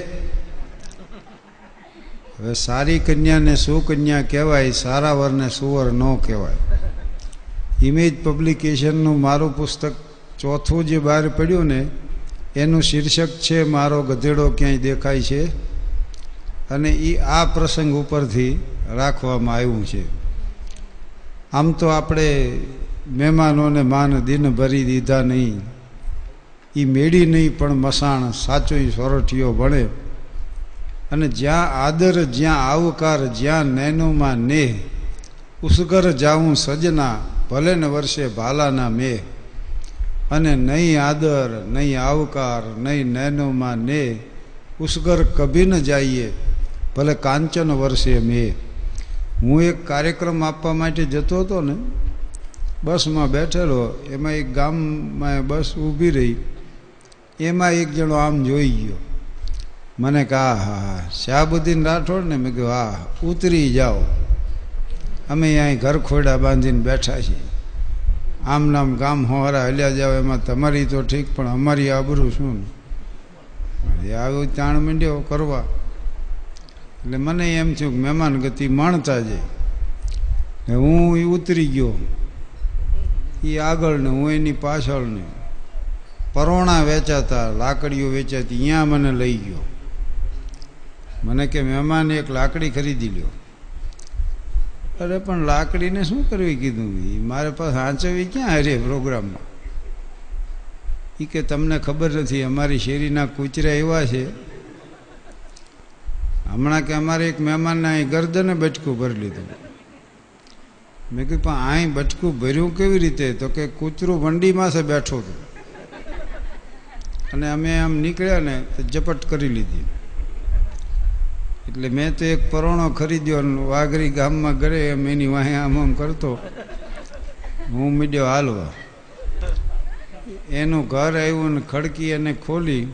હવે સારી કન્યાને સુકન્યા કહેવાય, સારા વરને સુવર ન કહેવાય. ઇમેજ પબ્લિકેશનનું મારું પુસ્તક ચોથું જે બહાર પડ્યું ને એનું શીર્ષક છે, મારો ગધેડો ક્યાંય દેખાય છે? અને એ આ પ્રસંગ ઉપરથી રાખવામાં આવ્યું છે. આમ તો આપણે મહેમાનોને માન દિન ભરી દીધા નહીં. એ મેળી નહીં, પણ મસાણ સાચો સોરઠીઓ ભણે અને જ્યાં આદર, જ્યાં આવકાર, જ્યાં નૈનોમાં નેહ, ઉસગર જાઉં સજના ભલે ને વર્ષે ભાલાના મેહ. અને નહીં આદર નહીં આવકાર નહીં નૈનોમાં ને, ઉસગર કભી ન જાઈએ, ભલે કાંચન વર્ષે મેં. હું એક કાર્યક્રમ આપવા માટે જતો હતો ને, બસમાં બેઠેલો, એમાં એક ગામમાં બસ ઊભી રહી. એમાં એક જણો આમ જોઈ ગયો. મને કે હા હા હા, શાહબુદ્દીન રાઠોડ ને? મેં કહ્યું હા ઉતરી જાઓ. અમે અહીં ઘર ખોડા બાંધીને બેઠા છીએ. આમ નામ ગામ હોરા હલ્યા જાવ, એમાં તમારી તો ઠીક, પણ અમારી આબરું શું? આવું તાણ માંડ્યો કરવા. એટલે મને એમ થયું કે મહેમાન ગતિ માણતા જાય. હું એ ઉતરી ગયો. એ આગળ ને હું એની પાછળ ને પરોણા વેચાતા, લાકડીઓ વેચાતી અહીંયા મને લઈ ગયો. મને કે, મહેમાન એક લાકડી ખરીદી લ્યો. અરે, પણ લાકડીને શું કરવી કીધું? એ મારે પાસે સાંચવી ક્યાં અરે પ્રોગ્રામમાં? એ કે તમને ખબર નથી, અમારી શેરીના કૂચરા એવા છે. હમણાં કે અમારે એક મહેમાનને અહીં ગરદને બચકું ભરી લીધું. મેં કીધું, પણ અહીં બચકું ભર્યું કેવી રીતે? તો કે કૂતરું વંડીમાં છે બેઠું હતું. અને અમે આમ નીકળ્યા ને, તો ઝપટ કરી લીધી. એટલે મેં તો એક પરોણો ખરીદ્યો વાઘરી ગામમાં ઘરે એમ એની વાહે આમ આમ કરતો. હું મીડ્યો હાલવા. એનું ઘર આવ્યું ને ખડકી અને ખોલી.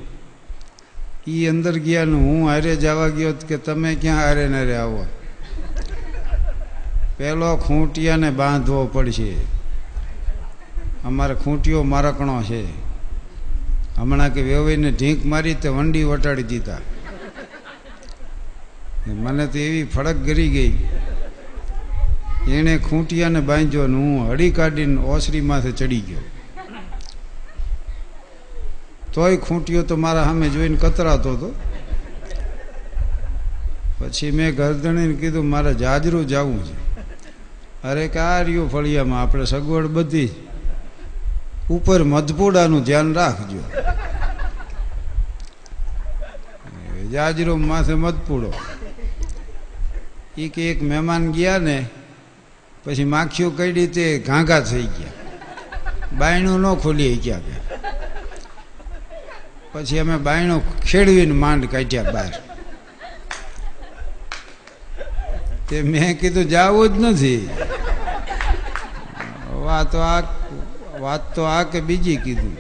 એ અંદર ગયા ને હું હારે જવા ગયો કે તમે ક્યાં હારે નારે આવો? પહેલો ખૂંટિયાને બાંધવો પડશે. અમારે ખૂંટીઓ મારકણો છે. હમણાં કે વેવાઈને ઢીંક મારી તે વંડી વટાડી દીધા. મને તો એવી ફડક ગરી ગઈ. એણે ખૂંટિયાને બાંધ્યો ને હું હળી કાઢીને ઓસરી માથે ચડી ગયો. તોય ખૂંટિયો તો મારા સામે જોઈને કતરાતો હતો. પછી મેં ગરદણીને કીધું, મારે જાજરું જવું છે. અરે કે આ રહ્યું ફળિયામાં, આપણે સગવડ બધી ઉપર મધપોડાનું ધ્યાન રાખજો. જાજરો માથે મધપૂડો. એ કે એક મહેમાન ગયા ને, પછી માખીઓ કઈ તે ઘાંઘા થઈ ગયા. બાયણું ન ખોલી ગયા કે. પછી અમે બાયણું ખેડવીને માંડ કાઢ્યા બહાર. તે મેં કીધું, જવું જ નથી. વાત તો આ, વાત તો આ કે બીજી કીધું.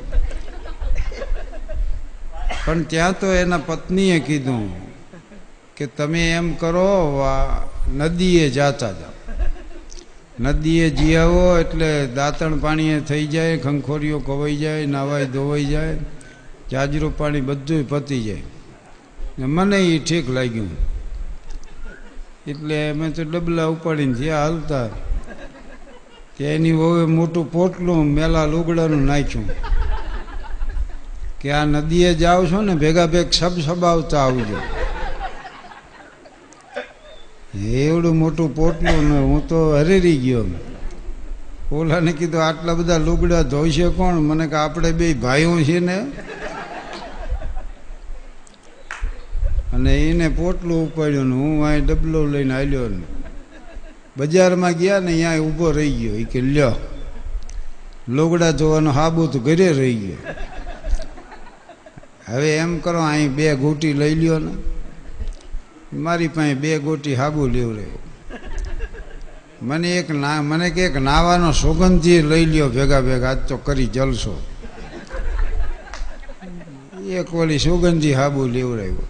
પણ ત્યાં તો એના પત્નીએ કીધું કે તમે એમ કરો નદીએ જાતા જાઓ. નદીએ જી આવો એટલે દાંતણ પાણીએ થઈ જાય, ખંખોરીઓ કવાઈ જાય નાવાય ધોવાઈ જાય, જાજરું પાણી બધું પતી જાય. ને મને એ ઠીક લાગ્યું. એટલે અમે તો ડબલા ઉપાડીને જ્યાં હાલતા. ત્યાં એની વહુએ મોટું પોટલું મેલા લુગડાનું નાખ્યું. કે આ નદીએ જાઓ છો ને, ભેગા ભેગ સબ સબાવતા આવજો. એવડું મોટું પોટલું ને હું તો હરેરી ગયો. ઓલાને કીધું, આટલા બધા લુગડા ધોઈશે કોણ? મને કે આપણે બે ભાઈઓ છીએ ને. અને એને પોટલું ઉપાડ્યું ને હું અહીં ડબલો લઈને આવ્યો ને. બજારમાં ગયા ને અહીંયા ઊભો રહી ગયો. એ કે, લ્યો, લુગડા ધોવાનો હાબુ તો ઘરે રહી ગયો. હવે એમ કરો, અહીં બે ઘૂંટી લઈ લ્યો ને. મારી પાસે બે ગોટી હાબુ લેવડાવ્યો મને એક ના મને કે એક નાવાનો સુગંધી લઈ લ્યો ભેગા ભેગા, આજ તો કરી જલસો એક વળી સુગંધી હાબુ લેવડાવ્યો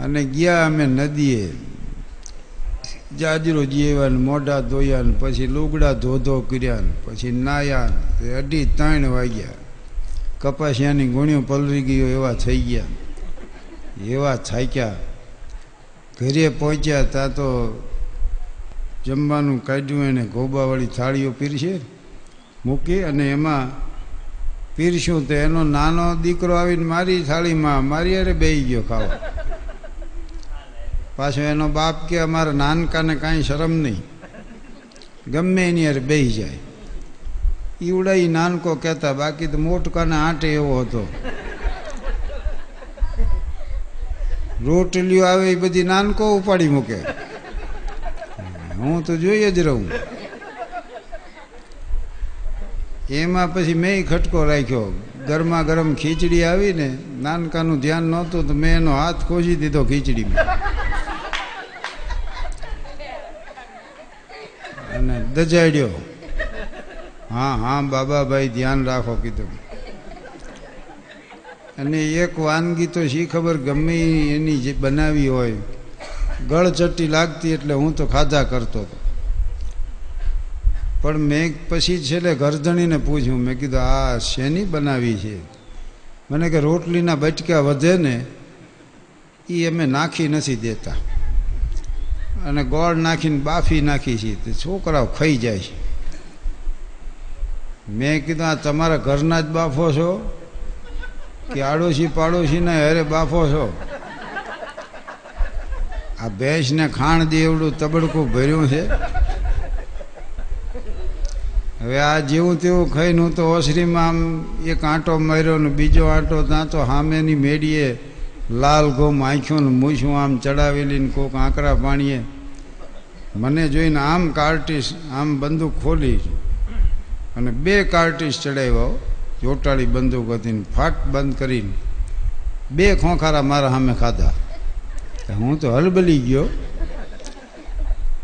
અને ગયા અમે નદીએ. જાજરો જીવ્યા ને મોઢા ધોયા ને પછી લુગડા ધોધો કર્યા ને પછી નાયા ને અઢી ત્રણ વાગ્યા. કપાસિયાની ગુણ્યો પલરી ગયો, એવા થઈ ગયા. એવા થાક્યા. ઘરે પહોંચ્યા ત્યાં તો જમવાનું કાઢ્યું એને ગોબાવાળી થાળીઓ પીરશે, મૂકી અને એમાં પીરશું તો એનો નાનો દીકરો આવીને મારી થાળીમાં, મારી અરે બેહી ગયો ખાવા. પાછો એનો બાપ કે, અમારા નાનકાને કાંઈ શરમ નહીં. ગમે એની અરે બેહી જાય. ઈવડાઈ નાનકો કહેતા, બાકી તો મોટકાને આંટે એવો હતો. રોટલીઓ આવે એ બધી નાનકો ઉપાડી મૂકે. હું તો જોઈએ જ રહું. એમાં પછી મેં ખટકો રાખ્યો. ગરમા ગરમ ખીચડી આવીને નાનકાનું ધ્યાન નહોતું તો મેં એનો હાથ ખોજી દીધો ખીચડીમાં. અને દજાડ્યો. હા હા બાબાભાઈ ધ્યાન રાખો, કીધું. અને એક વાનગી તો શી ખબર ગમે એની જે બનાવી હોય. ગળચટ્ટી લાગતી એટલે હું તો ખાધા કરતો હતો. પણ મેં પછી છેલ્લે ગરધણીને પૂછ્યું, મેં કીધું, આ શેની બનાવી છે? મને કે, રોટલીના બચકા વધે ને એ અમે નાખી નથી દેતા. અને ગોળ નાખીને બાફી નાખી છે, તે છોકરાઓ ખાઈ જાય છે. મેં કીધું, આ તમારા ઘરના જ બાફો છો? કે આડોશી પાડોશીના અરે બાફો છો. આ ભેંસને ખાણ દે એવડું તબડકું ભર્યું છે. હવે આ જેવું તેવું ખાઈને હું તો ઓસરીમાં આમ એક આંટો માર્યો ને બીજો આંટો ત્યાં તો સામેની મેડીએ લાલ ઘોમ આંખ્યું ને મૂછું આમ ચડાવેલી ને કોક આંકરા પાણીએ. મને જોઈને આમ કાર્ટીસ, આમ બંદૂક ખોલી અને બે કાર્ટીસ ચડાવ્યો ચોટાળી બંદૂક હતી ફાટ બંધ કરીને બે ખોખારા મારા સામે ખાધા. હું તો હલબલી ગયો.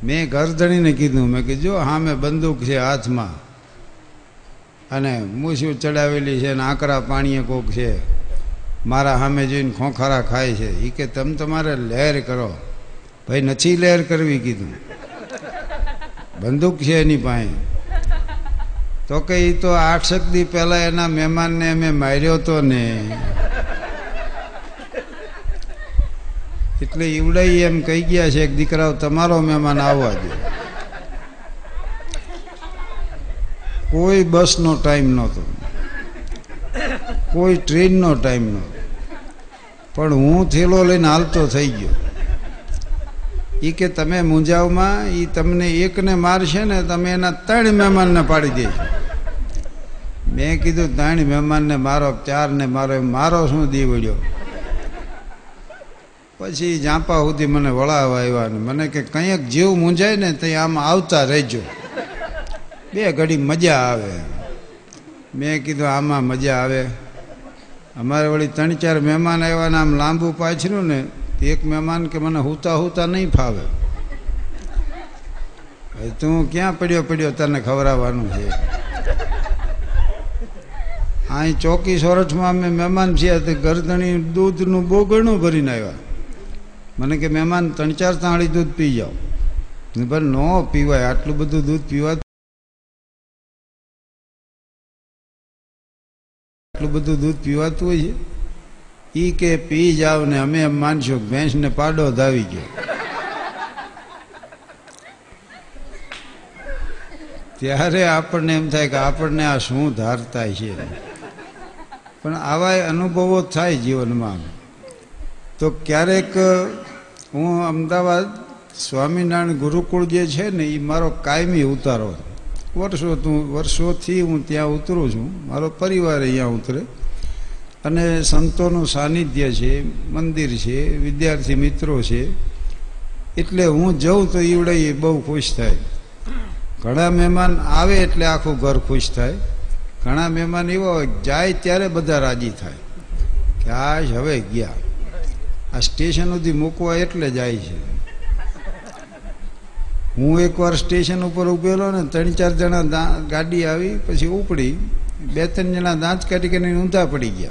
મેં ગરદણીને કીધું, મેં કીધું, જો સામે બંદૂક છે હાથમાં અને મૂછું ચડાવેલી છે ને આકરા પાણીએ કોક છે, મારા સામે જોઈને ખોખારા ખાય છે. એ કે, તમે તમારે લહેર કરો. ભાઈ, નથી લહેર કરવી, કીધું. બંદૂક છે એની પાસે. તો કે એ તો આઠ શક્તિ પહેલાં એના મહેમાનને અમે માર્યો તો ને. એટલે ઈવડાઈ એમ કહી ગયા છે કે દીકરાઓ, તમારો મહેમાન આવવા દે. કોઈ બસનો ટાઈમ નહોતો. કોઈ ટ્રેનનો ટાઈમ નહોતો. પણ હું થેલો લઈને હાલતો થઈ ગયો. એ કે, તમે મુંજાવમાં એ તમને એકને મારશે ને, તમે એના ત્રણ મહેમાનને પાડી દેજો. મેં કીધું, ત્રણ મહેમાનને મારો, ચારને મારો. મારો શું દી વળ્યો? પછી જાંપા સુધી મને વળાવવા આવ્યા ને મને કે, કંઈક જીવ મૂંઝાય ને તે આમ આવતા રહેજો. બે ઘડી મજા આવે. મેં કીધું, આમાં મજા આવે. અમારે વળી ત્રણ ચાર મહેમાન આવ્યા ને આમ લાંબુ પાછર્યું ને એક મહેમાન કે મને હુતા હુતા નહીં ફાવે. તું ક્યાં પડ્યો પડ્યો તને ખવડાવવાનું છે? અહીં ચોકી સોરઠમાં અમે મહેમાન છીએ તો ગરદણી દૂધનું બહુ ઘણું ભરીને આવ્યા. મને કે, મહેમાન, ત્રણ ચાર તાળી દૂધ પી જાઓ. પણ ન પીવાય, આટલું બધું દૂધ પીવા આટલું બધું દૂધ પીવાતું હોય છે. એ કે, પી જાવ ને અમે એમ માનશો ભેંસને પાડો ધાવી ગયો. ત્યારે આપણને એમ થાય કે આપણને આ શું ધારતા છે? પણ આવા અનુભવો થાય જીવનમાં. તો ક્યારેક, હું અમદાવાદ સ્વામિનારાયણ ગુરુકુળ જે છે ને એ મારો કાયમી ઉતારો. વર્ષો વર્ષોથી હું ત્યાં ઉતરું છું. મારો પરિવાર અહીંયા ઉતરે. અને સંતોનું સાનિધ્ય છે, મંદિર છે, વિદ્યાર્થી મિત્રો છે. એટલે હું જઉં તો ઈવડે બહુ ખુશ થાય. ઘણા મહેમાન આવે એટલે આખું ઘર ખુશ થાય. ઘણા મહેમાન એવા હોય, જાય ત્યારે બધા રાજી થાય. કે આ હવે ગયા. આ સ્ટેશન સુધી મૂકવા એટલે જાય છે. હું એકવાર સ્ટેશન ઉપર ઉભેલો ને, ત્રણ ચાર જણા ગાડી આવી, પછી ઉપડી. બે ત્રણ જણા દાંત કાઢી કરીને ઊંધા પડી ગયા.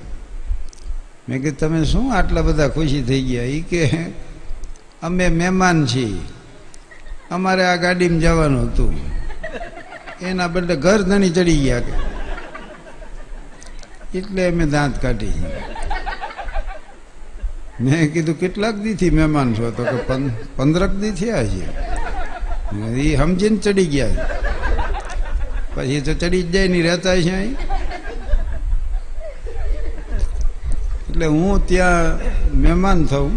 મેં કીધું, તમે શું આટલા બધા ખુશી થઈ ગયા? એ કે, અમે મહેમાન છીએ. અમારે આ ગાડીમાં જવાનું હતું. એના બદલે ઘર ધણી ચડી ગયા કે. એટલે અમે દાંત કાઢી. મેં કીધું, કેટલાક દીથી મહેમાન છો? તો કે પંદરક દી થયા એ સમજીને ચડી ગયા પછી તો ચડી જ જાય નહીં રહેતા છે અહીં. એટલે હું ત્યાં મહેમાન થઉં.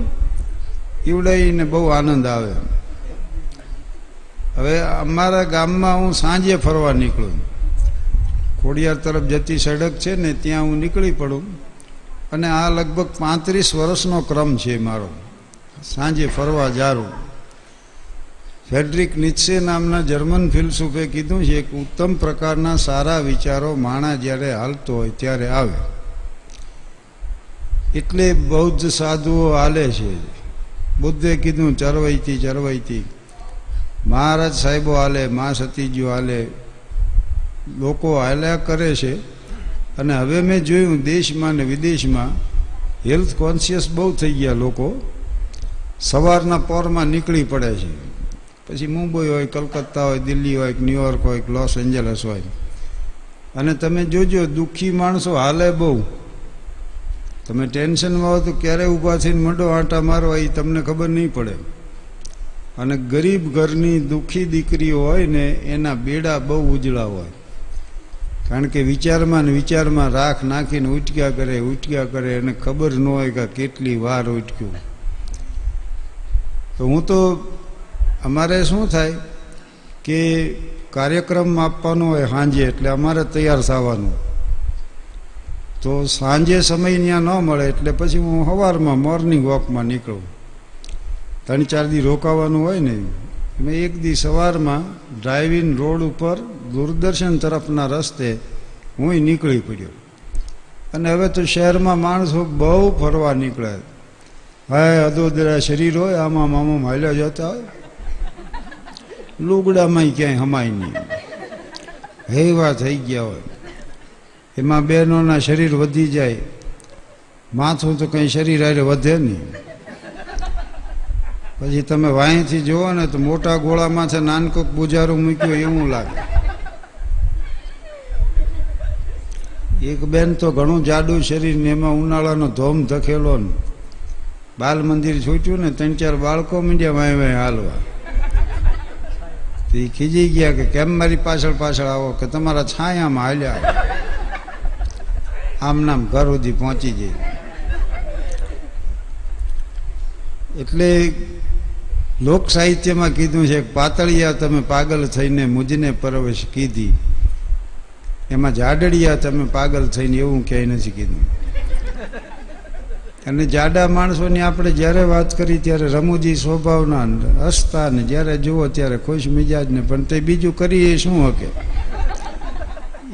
ઈવડાઈને બહુ આનંદ આવે. હવે અમારા ગામમાં હું સાંજે ફરવા નીકળું. ખોડિયાર તરફ જતી સડક છે ને ત્યાં હું નીકળી પડું. અને આ લગભગ પાંત્રીસ વર્ષનો ક્રમ છે મારો. સાંજે ફરવા જારું. ફેડરિક નિત્સે નામના જર્મન ફિલસૂફે કીધું છે કે ઉત્તમ પ્રકારના સારા વિચારો માણા જ્યારે હાલતો હોય ત્યારે આવે. એટલે બૌદ્ધ સાધુઓ હાલે છે. બુદ્ધે કીધું, ચરવૈતી ચરવૈતી. મહારાજ સાહેબો હાલે મા સતીજીઓ હાલે. લોકો હાલ્યા કરે છે. અને હવે મેં જોયું દેશમાં ને વિદેશમાં હેલ્થ કોન્શિયસ બહુ થઈ ગયા લોકો. સવારના પોરમાં નીકળી પડે છે. પછી મુંબઈ હોય, કલકત્તા હોય, દિલ્હી હોય, ન્યુયોર્ક હોય, લોસ એન્જલસ હોય. અને તમે જોજો, દુઃખી માણસો હાલે બહુ. તમે ટેન્શનમાં હો તો ક્યારે ઊભા થઈને મંડો આંટા મારવા એ તમને ખબર નહીં પડે. અને ગરીબ ઘરની દુઃખી દીકરીઓ હોય ને એના બેડા બહુ ઉજળા હોય. કારણ કે વિચારમાં ને વિચારમાં રાખ નાખીને ઉટક્યા કરે ઉટક્યા કરે એને ખબર ન હોય કે કેટલી વાર ઉટક્યું તો હું તો, અમારે શું થાય કે કાર્યક્રમ આપવાનો હોય સાંજે, એટલે અમારે તૈયાર થવાનું. તો સાંજે સમય ત્યાં ન મળે, એટલે પછી હું સવારમાં મોર્નિંગ વોકમાં નીકળું. ત્રણ ચાર દી રોકાવાનું હોય ને મેં એક દી સવારમાં ડ્રાઇવિંગ રોડ ઉપર દૂરદર્શન તરફના રસ્તે હું નીકળી પડ્યો. અને હવે તો શહેરમાં માણસો બહુ ફરવા નીકળે. હવે અદોદરા શરીર હોય, આમાં મામા હાલ્યા જતા હોય. લુગડામાં ક્યાંય હમાય નહીં. હેવા થઈ ગયા હોય. એમાં બહેનોના શરીર વધી જાય. માથું તો કંઈ શરીર આરે વધે નહીં. પછી તમે વાંહીથી જુઓ ને તો મોટા ગોળામાંથી છે નાનકોક બુજારું મૂક્યું એવું લાગે. એક બેન તો ઘણું જાડું શરીર ને એમાં ઉનાળાનો ધોમ ધકેલો ને. બાલ મંદિર છૂટ્યું ને, ત્રણ ચાર બાળકો મીડિયા વાય વાય હાલવા. એ ખીજી ગયા કે કેમ મારી પાછળ પાછળ આવો કે તમારા છાયામાં હાલ્યા. આમ નામ ઘર સુધી પહોંચી જાય એટલે લોક સાહિત્યમાં કીધું છે પાતળિયા તમે પાગલ થઈને મુજને પરવેશ કીધી. એમાં જાડડિયા તમે પાગલ થઈને એવું ક્યાંય નથી કીધું. અને જાડા માણસોની આપણે જ્યારે વાત કરી ત્યારે રમૂજી સ્વભાવના હસતા ને જ્યારે જુઓ ત્યારે ખુશ મિજાજ ને પણ તે બીજું કરી એ શું હકે?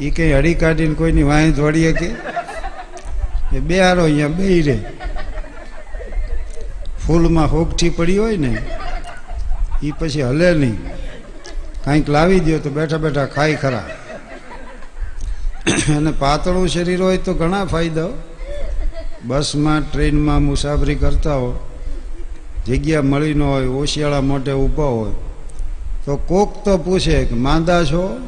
એ કંઈ હળી કાઢીને કોઈની વાંહી દોડી શકે એ બે હારો અહીંયા બે રે. ફૂલમાં હોગઠી પડી હોય ને એ પછી હલે નહીં. કાંઈક લાવી દો તો બેઠા બેઠા ખાઈ ખરા. અને પાતળું શરીર હોય તો ઘણા ફાયદાઓ બસમાં, ટ્રેનમાં મુસાફરી કરતા હો. જગ્યા મળી ન હોય, ઓશિયાળા મોઢે ઊભા હોય. તો કોક તો પૂછે કે માંદા છો?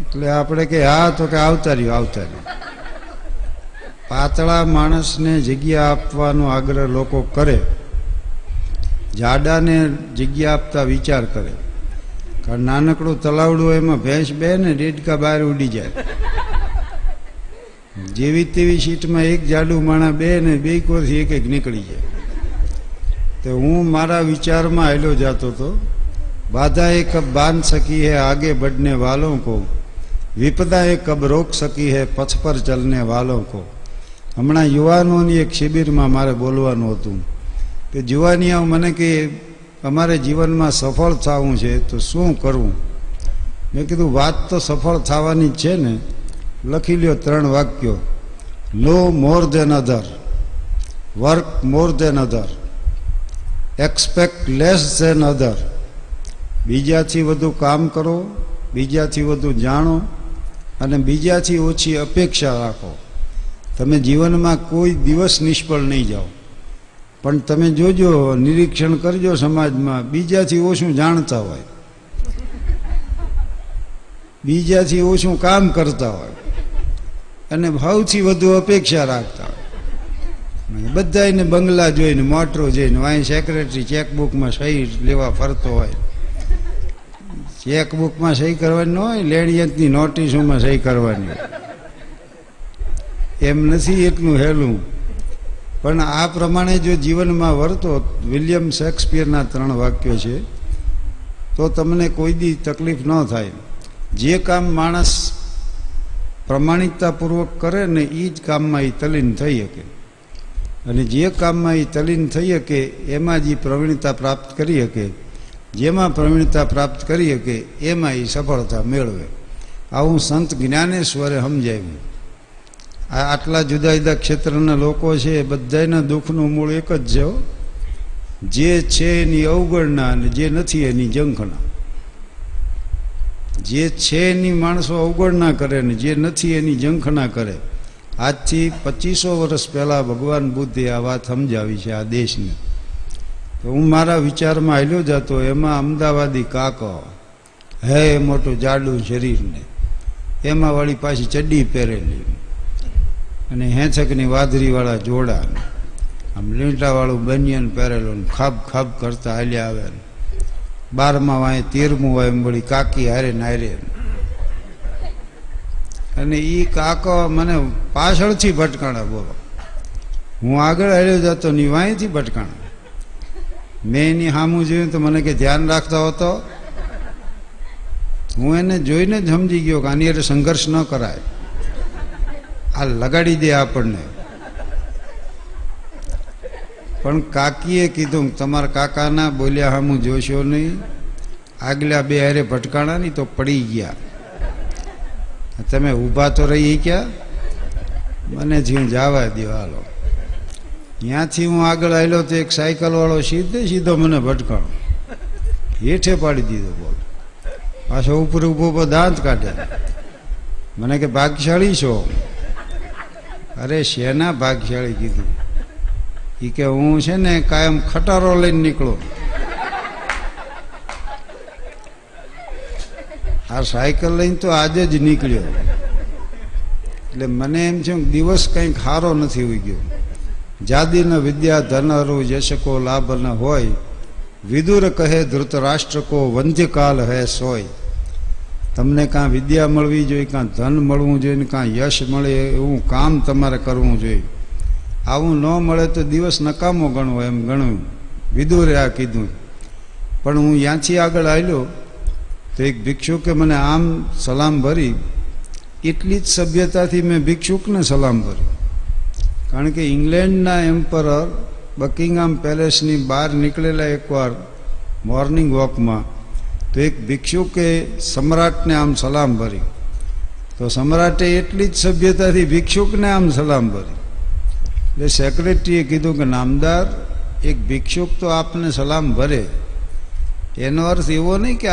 એટલે આપણે કે હા, તો કે આવતા આવતાર્યું આવતા રહ્યો પાતળા માણસને જગ્યા આપવાનો આગ્રહ લોકો કરે. જાડાને જગ્યા આપતા વિચાર કરે. પણ નાનકડું તલાવડું એમાં ભેંસ બે ને ડેડકા બહાર ઉડી જાય. જેવી તેવી સીટમાં એક જાડુ માણા બે ને બે કોરથી એક એક નીકળી જાય. તો હું મારા વિચારમાં હેલો જતો હતો બાધા એ કબ બાંધ સકી હે, આગે બઢને વાલો કો? વિપદા એ કબ રોક સકી હે, પથ પર ચલને વાલો કો? હમણાં યુવાનોની એક શિબિરમાં મારે બોલવાનું હતું. કે જુવાનિયાઓ મને કે અમારે જીવનમાં સફળ થવું છે, તો શું કરવું? મેં કીધું, વાત તો સફળ થવાની છે ને, લખી લ્યો ત્રણ વાક્યો. No more than other work more than other expect less than other બીજાથી વધુ કામ કરો, બીજાથી વધુ જાણો, અને બીજાથી ઓછી અપેક્ષા રાખો. તમે જીવનમાં કોઈ દિવસ નિષ્ફળ નહીં જાઓ. પણ તમે જોજો, નિરીક્ષણ કરજો સમાજમાં. બીજાથી ઓછું જાણતા હોય. બીજાથી ઓછું કામ કરતા હોય. અને ભાવથી વધુ અપેક્ષા રાખતા હોય. બધા એને બંગલા જોઈને, મોટરો જોઈને વાંઈ સેક્રેટરી ચેકબુકમાં સહી લેવા ફરતો હોય. ચેકબુકમાં સહી કરવાની ન હોય, લેણિયતની નોટિસોમાં સહી કરવાની હોય. એમ નથી એટલું હેલું. પણ આ પ્રમાણે જો જીવનમાં વર્તો વિલિયમ શેક્સપિયરના ત્રણ વાક્યો છે, તો તમને કોઈ દી તકલીફ ન થાય. જે કામ માણસ પ્રમાણિકતાપૂર્વક કરે ને એ જ કામમાં એ તલીન થઈ શકે. અને જે કામમાં એ તલીન થઈ શકે, એમાં જ એ પ્રવીણતા પ્રાપ્ત કરી શકે. જેમાં પ્રવીણતા પ્રાપ્ત કરી શકે, એમાં એ સફળતા મેળવે. આવું સંત જ્ઞાનેશ્વરે સમજાવ્યું. આટલા જુદા જુદા ક્ષેત્રના લોકો છે બધાના દુઃખનું મૂળ એક જ છે જે છે એની અવગણના અને જે નથી એની જંખના જે છે એની માણસો અવગણના કરે ને જે નથી એની જંખના કરે. આજથી પચીસો વર્ષ પહેલાં ભગવાન બુદ્ધે આ વાત સમજાવી છે આ દેશને. તો હું મારા વિચારમાં હાલ્યો જતો એમાં અમદાવાદી કાકો હે મોટું જાડું શરીરને. એમાં વળી પાછી ચડ્ડી પહેરેલી. અને હેંચકની વાદરીવાળા જોડા આમ લીંટાવાળું બનિયન પહેરેલું ખબ ખાબ કરતા હાલ્યા આવે બારમા વાંય તેરમું વાય એમ વળી કાકી હારે ને. હારે અને એ કાકો મને પાછળથી ભટકાણા બોલો. હું આગળ હાલ્યો જતો ની વાંયથી ભટકાણા. મેં એની સામું જોયું તો મને કે ધ્યાન રાખતો હતો હું એને જોઈને જ સમજી ગયો કે આની અરે સંઘર્ષ ન કરાય. આ લગાડી દે આપણને. પણ કાકીએ કીધું, તમારા કાકાના બોલ્યા સામું જોશો નહીં. આગલા બે હારે ભટકાણા નહીં તો પડી ગયા. તમે ઊભા તો રહી ગયા? મને જીવ જવા દો હાલો. ત્યાંથી હું આગળ આવેલો તો એક સાયકલ વાળો સીધે સીધો મને ભટકાણો. હેઠે પાડી દીધો, બોલ. પાછો ઉપર ઊભો ઊભો દાંત કાઢે. મને કે ભાગશાળી છો? અરે શેના ભાગ્યશાળી કીધું? એ કે હું છે ને કાયમ ખટારો લઈને નીકળું. આ સાયકલ લઈને તો આજે જ નીકળ્યો. એટલે મને એમ છે દિવસ કંઈક સારો નથી ઉગ્યો ગયો. જાદીન વિદ્યા ધન અરુ યશકો લાભ ન હોય. વિદુર કહે ધૃતરાષ્ટ્ર કો વંધ્યકાલ હે સોય. તમને કાં વિદ્યા મળવી જોઈએ કાં ધન મળવું જોઈએ ને કાં યશ મળે એવું કામ તમારે કરવું જોઈએ. આવું ન મળે તો દિવસ નકામો ગણવો એમ ગણ્યું. વિદુરે આ કીધું. પણ હું યાંથી આગળ આવ્યો તો એક ભિક્ષુકે મને આમ સલામ ભરી. એટલી જ સભ્યતાથી મેં ભિક્ષુકને સલામ ભરી. કારણ કે ઇંગ્લેન્ડના એમ્પરર બકિંગહામ પેલેસની બહાર નીકળેલા એકવાર મોર્નિંગ વોકમાં તો એક ભિક્ષુકે સમ્રાટને આમ સલામ ભરી. તો સમ્રાટે એટલી જ સભ્યતાથી ભિક્ષુકને આમ સલામ ભરી. એટલે સેક્રેટરીએ કીધું કે, નામદાર, એક ભિક્ષુક તો આપને સલામ ભરે. એનો અર્થ એવો નહીં કે